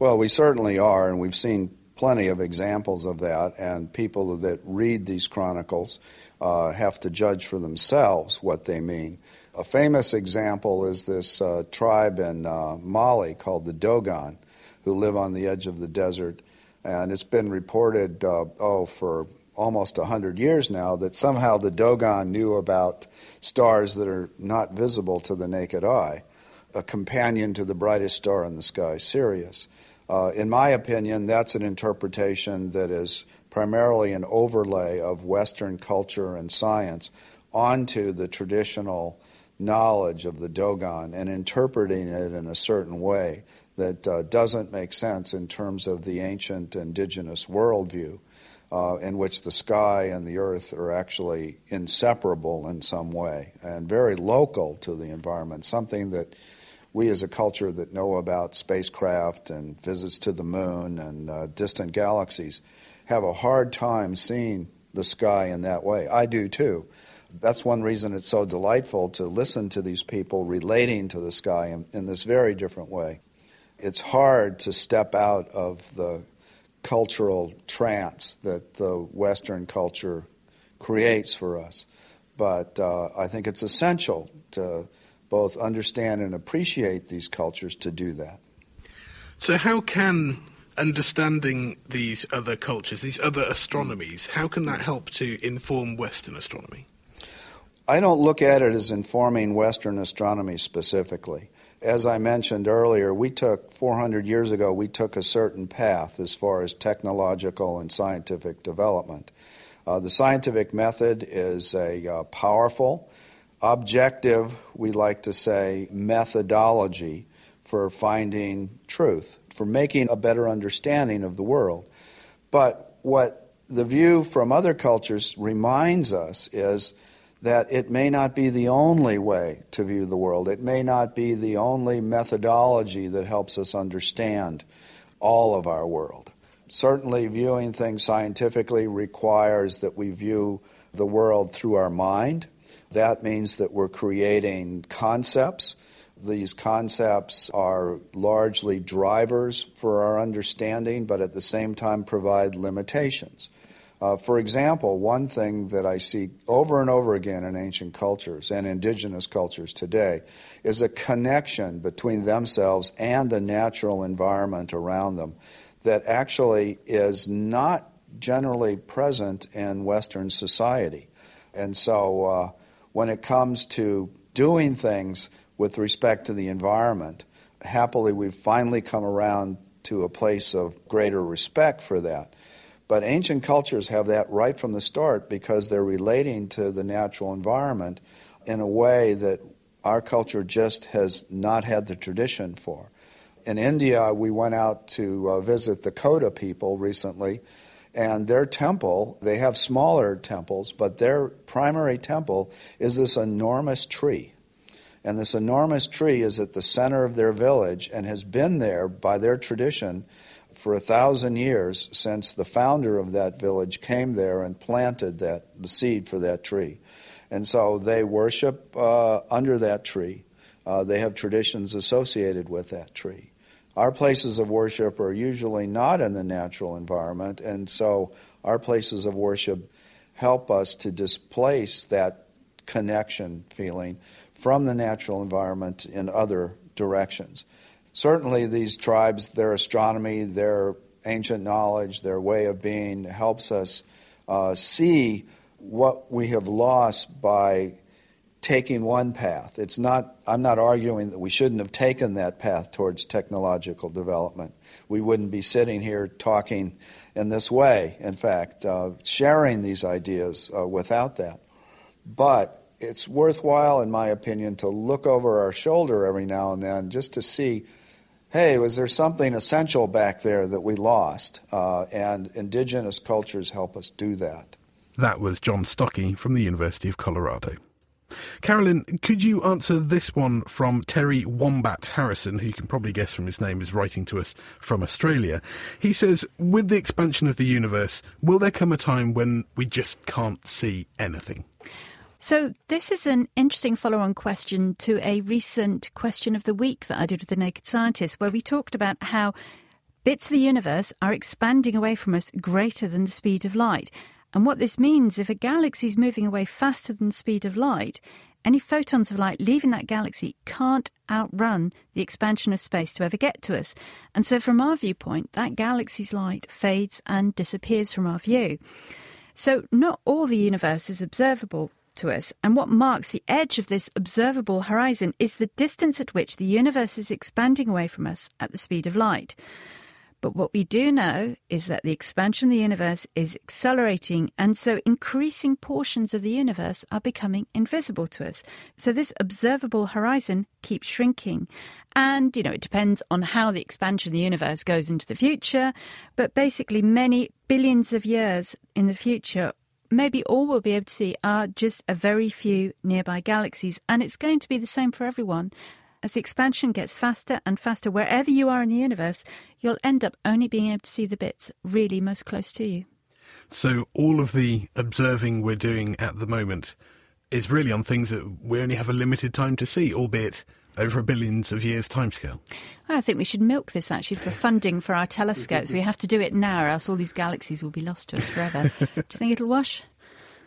Speaker 7: Well, we certainly are, and we've seen plenty of examples of that, and people that read these chronicles uh, have to judge for themselves what they mean. A famous example is this uh, tribe in uh, Mali called the Dogon, who live on the edge of the desert. And it's been reported, uh, oh, for almost 100 years now, that somehow the Dogon knew about stars that are not visible to the naked eye, a companion to the brightest star in the sky, Sirius. Uh, in my opinion, that's an interpretation that is primarily an overlay of Western culture and science onto the traditional knowledge of the Dogon and interpreting it in a certain way that uh, doesn't make sense in terms of the ancient indigenous worldview, uh, in which the sky and the earth are actually inseparable in some way and very local to the environment, something that we as a culture that know about spacecraft and visits to the moon and uh, distant galaxies have a hard time seeing the sky in that way. I do too. That's one reason it's so delightful to listen to these people relating to the sky in, in this very different way. It's hard to step out of the cultural trance that the Western culture creates for us. But uh, I think it's essential to both understand and appreciate these cultures to do that.
Speaker 2: So, how can understanding these other cultures, these other astronomies, how can that help to inform Western astronomy?
Speaker 7: I don't look at it as informing Western astronomy specifically. As I mentioned earlier, we took 400 years ago, we took a certain path as far as technological and scientific development. Uh, the scientific method is a uh, powerful, objective, we like to say, methodology for finding truth, for making a better understanding of the world. But what the view from other cultures reminds us is that it may not be the only way to view the world. It may not be the only methodology that helps us understand all of our world. Certainly, viewing things scientifically requires that we view the world through our mind. That means that we're creating concepts. These concepts are largely drivers for our understanding, but at the same time provide limitations. Uh, for example, one thing that I see over and over again in ancient cultures and indigenous cultures today is a connection between themselves and the natural environment around them that actually is not generally present in Western society. And so uh, when it comes to doing things with respect to the environment, happily we've finally come around to a place of greater respect for that. But ancient cultures have that right from the start because they're relating to the natural environment in a way that our culture just has not had the tradition for. In India, we went out to uh, visit the Kota people recently, and their temple, they have smaller temples, but their primary temple is this enormous tree. And this enormous tree is at the center of their village and has been there by their tradition for a thousand years since the founder of that village came there and planted that the seed for that tree. And so they worship uh, under that tree. Uh, they have traditions associated with that tree. Our places of worship are usually not in the natural environment, and so our places of worship help us to displace that connection feeling from the natural environment in other directions. Certainly these tribes, their astronomy, their ancient knowledge, their way of being helps us uh, see what we have lost by taking one path. It's not, I'm not arguing that we shouldn't have taken that path towards technological development. We wouldn't be sitting here talking in this way, in fact, uh, sharing these ideas uh, without that. But it's worthwhile, in my opinion, to look over our shoulder every now and then just to see hey, was there something essential back there that we lost? Uh, and indigenous cultures help us do that.
Speaker 2: That was John Stocke from the University of Colorado. Carolyn, could you answer this one from Terry Wombat Harrison, who you can probably guess from his name is writing to us from Australia? He says, With the expansion of the universe, will there come a time when we just can't see anything?
Speaker 6: So, this is an interesting follow on question to a recent question of the week that I did with the Naked Scientist, where we talked about how bits of the universe are expanding away from us greater than the speed of light. And what this means, if a galaxy is moving away faster than the speed of light, any photons of light leaving that galaxy can't outrun the expansion of space to ever get to us. And so, from our viewpoint, that galaxy's light fades and disappears from our view. So, not all the universe is observable to us, and what marks the edge of this observable horizon is the distance at which the universe is expanding away from us at the speed of light. But what we do know is that the expansion of the universe is accelerating, and so increasing portions of the universe are becoming invisible to us. So this observable horizon keeps shrinking. And, you know, it depends on how the expansion of the universe goes into the future, but basically, many billions of years in the future, maybe all we'll be able to see are just a very few nearby galaxies. And it's going to be the same for everyone. As the expansion gets faster and faster, wherever you are in the universe, you'll end up only being able to see the bits really most close to you.
Speaker 2: So, all of the observing we're doing at the moment is really on things that we only have a limited time to see, albeit over a billions of years timescale.
Speaker 6: I think we should milk this actually for funding for our telescopes. we have to do it now, or else all these galaxies will be lost to us forever. do you think it'll wash?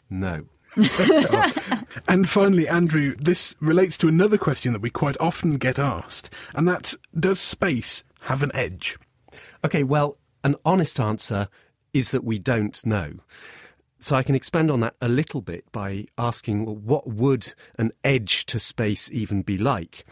Speaker 4: No.
Speaker 2: and finally, Andrew, this relates to another question that we quite often get asked, and that's does space have an edge?
Speaker 4: Okay, well, an honest answer is that we don't know. So I can expand on that a little bit by asking well, what would an edge to space even be like?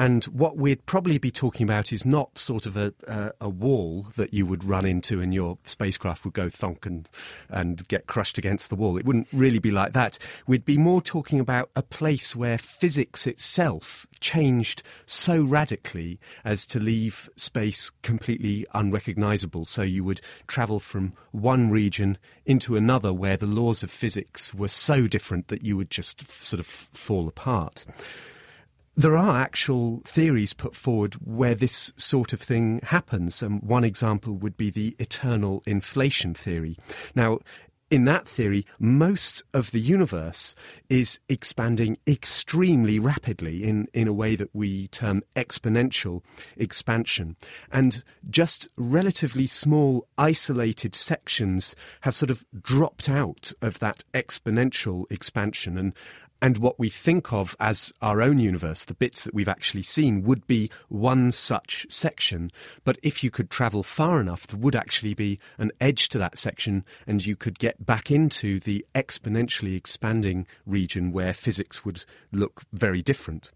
Speaker 4: And what we'd probably be talking about is not sort of a, a, a, wall that you would run into and your spacecraft would go thunk and, and get crushed against the wall. It wouldn't really be like that. We'd be more talking about a place where physics itself changed so radically as to leave space completely unrecognizable. So you would travel from one region into another where the laws of physics were so different that you would just sort of fall apart. There are actual theories put forward where this sort of thing happens. And one example would be the eternal inflation theory. Now, in that theory, most of the universe is expanding extremely rapidly in, in a way that we term exponential expansion. And just relatively small, isolated sections have sort of dropped out of that exponential expansion. And, and what we think of as our own universe, the bits that we've actually seen, would be one such section. But if you could travel far enough, there would actually be an edge to that section, and you could get back into the exponentially expanding region where physics would look very different.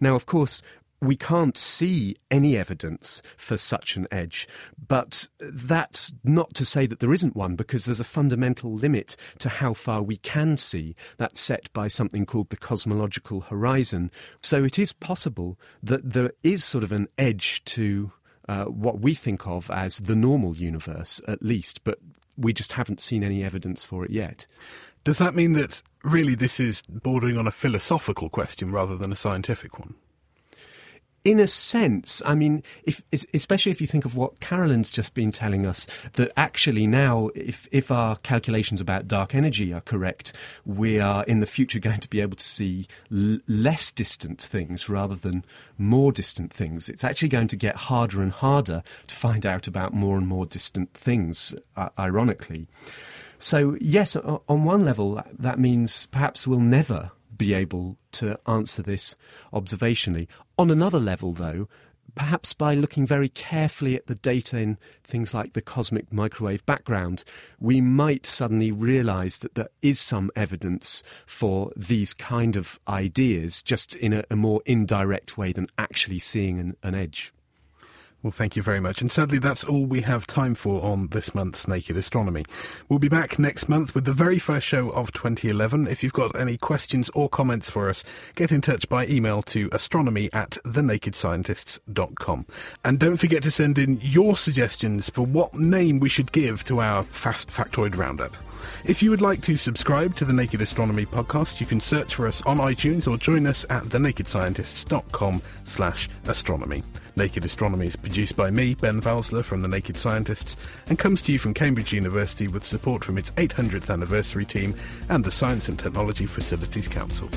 Speaker 4: Now, of course, we can't see any evidence for such an edge, but that's not to say that there isn't one, because there's a fundamental limit to how far we can see. That's set by something called the cosmological horizon. So it is possible that there is sort of an edge to uh, what we think of as the normal universe, at least, but we just haven't seen any evidence for it yet.
Speaker 2: Does that mean that really this is bordering on a philosophical question rather than a scientific one?
Speaker 4: In a sense, I mean, if, especially if you think of what Carolin's just been telling us, that actually now, if, if our calculations about dark energy are correct, we are in the future going to be able to see l- less distant things rather than more distant things. It's actually going to get harder and harder to find out about more and more distant things, uh, ironically. So, yes, on one level, that means perhaps we'll never be able to answer this observationally. On another level, though, perhaps by looking very carefully at the data in things like the cosmic microwave background, we might suddenly realize that there is some evidence for these kind of ideas, just in a, a more indirect way than actually seeing an, an edge.
Speaker 2: Well, thank you very much. And sadly, that's all we have time for on this month's Naked Astronomy. We'll be back next month with the very first show of 2011. If you've got any questions or comments for us, get in touch by email to astronomy at thenakedscientists.com. And don't forget to send in your suggestions for what name we should give to our Fast Factoid Roundup. If you would like to subscribe to the Naked Astronomy podcast, you can search for us on iTunes or join us at thenakedscientists.com slash astronomy. Naked Astronomy is produced by me, Ben Valsler from The Naked Scientists, and comes to you from Cambridge University with support from its 800th anniversary team and the Science and Technology Facilities Council.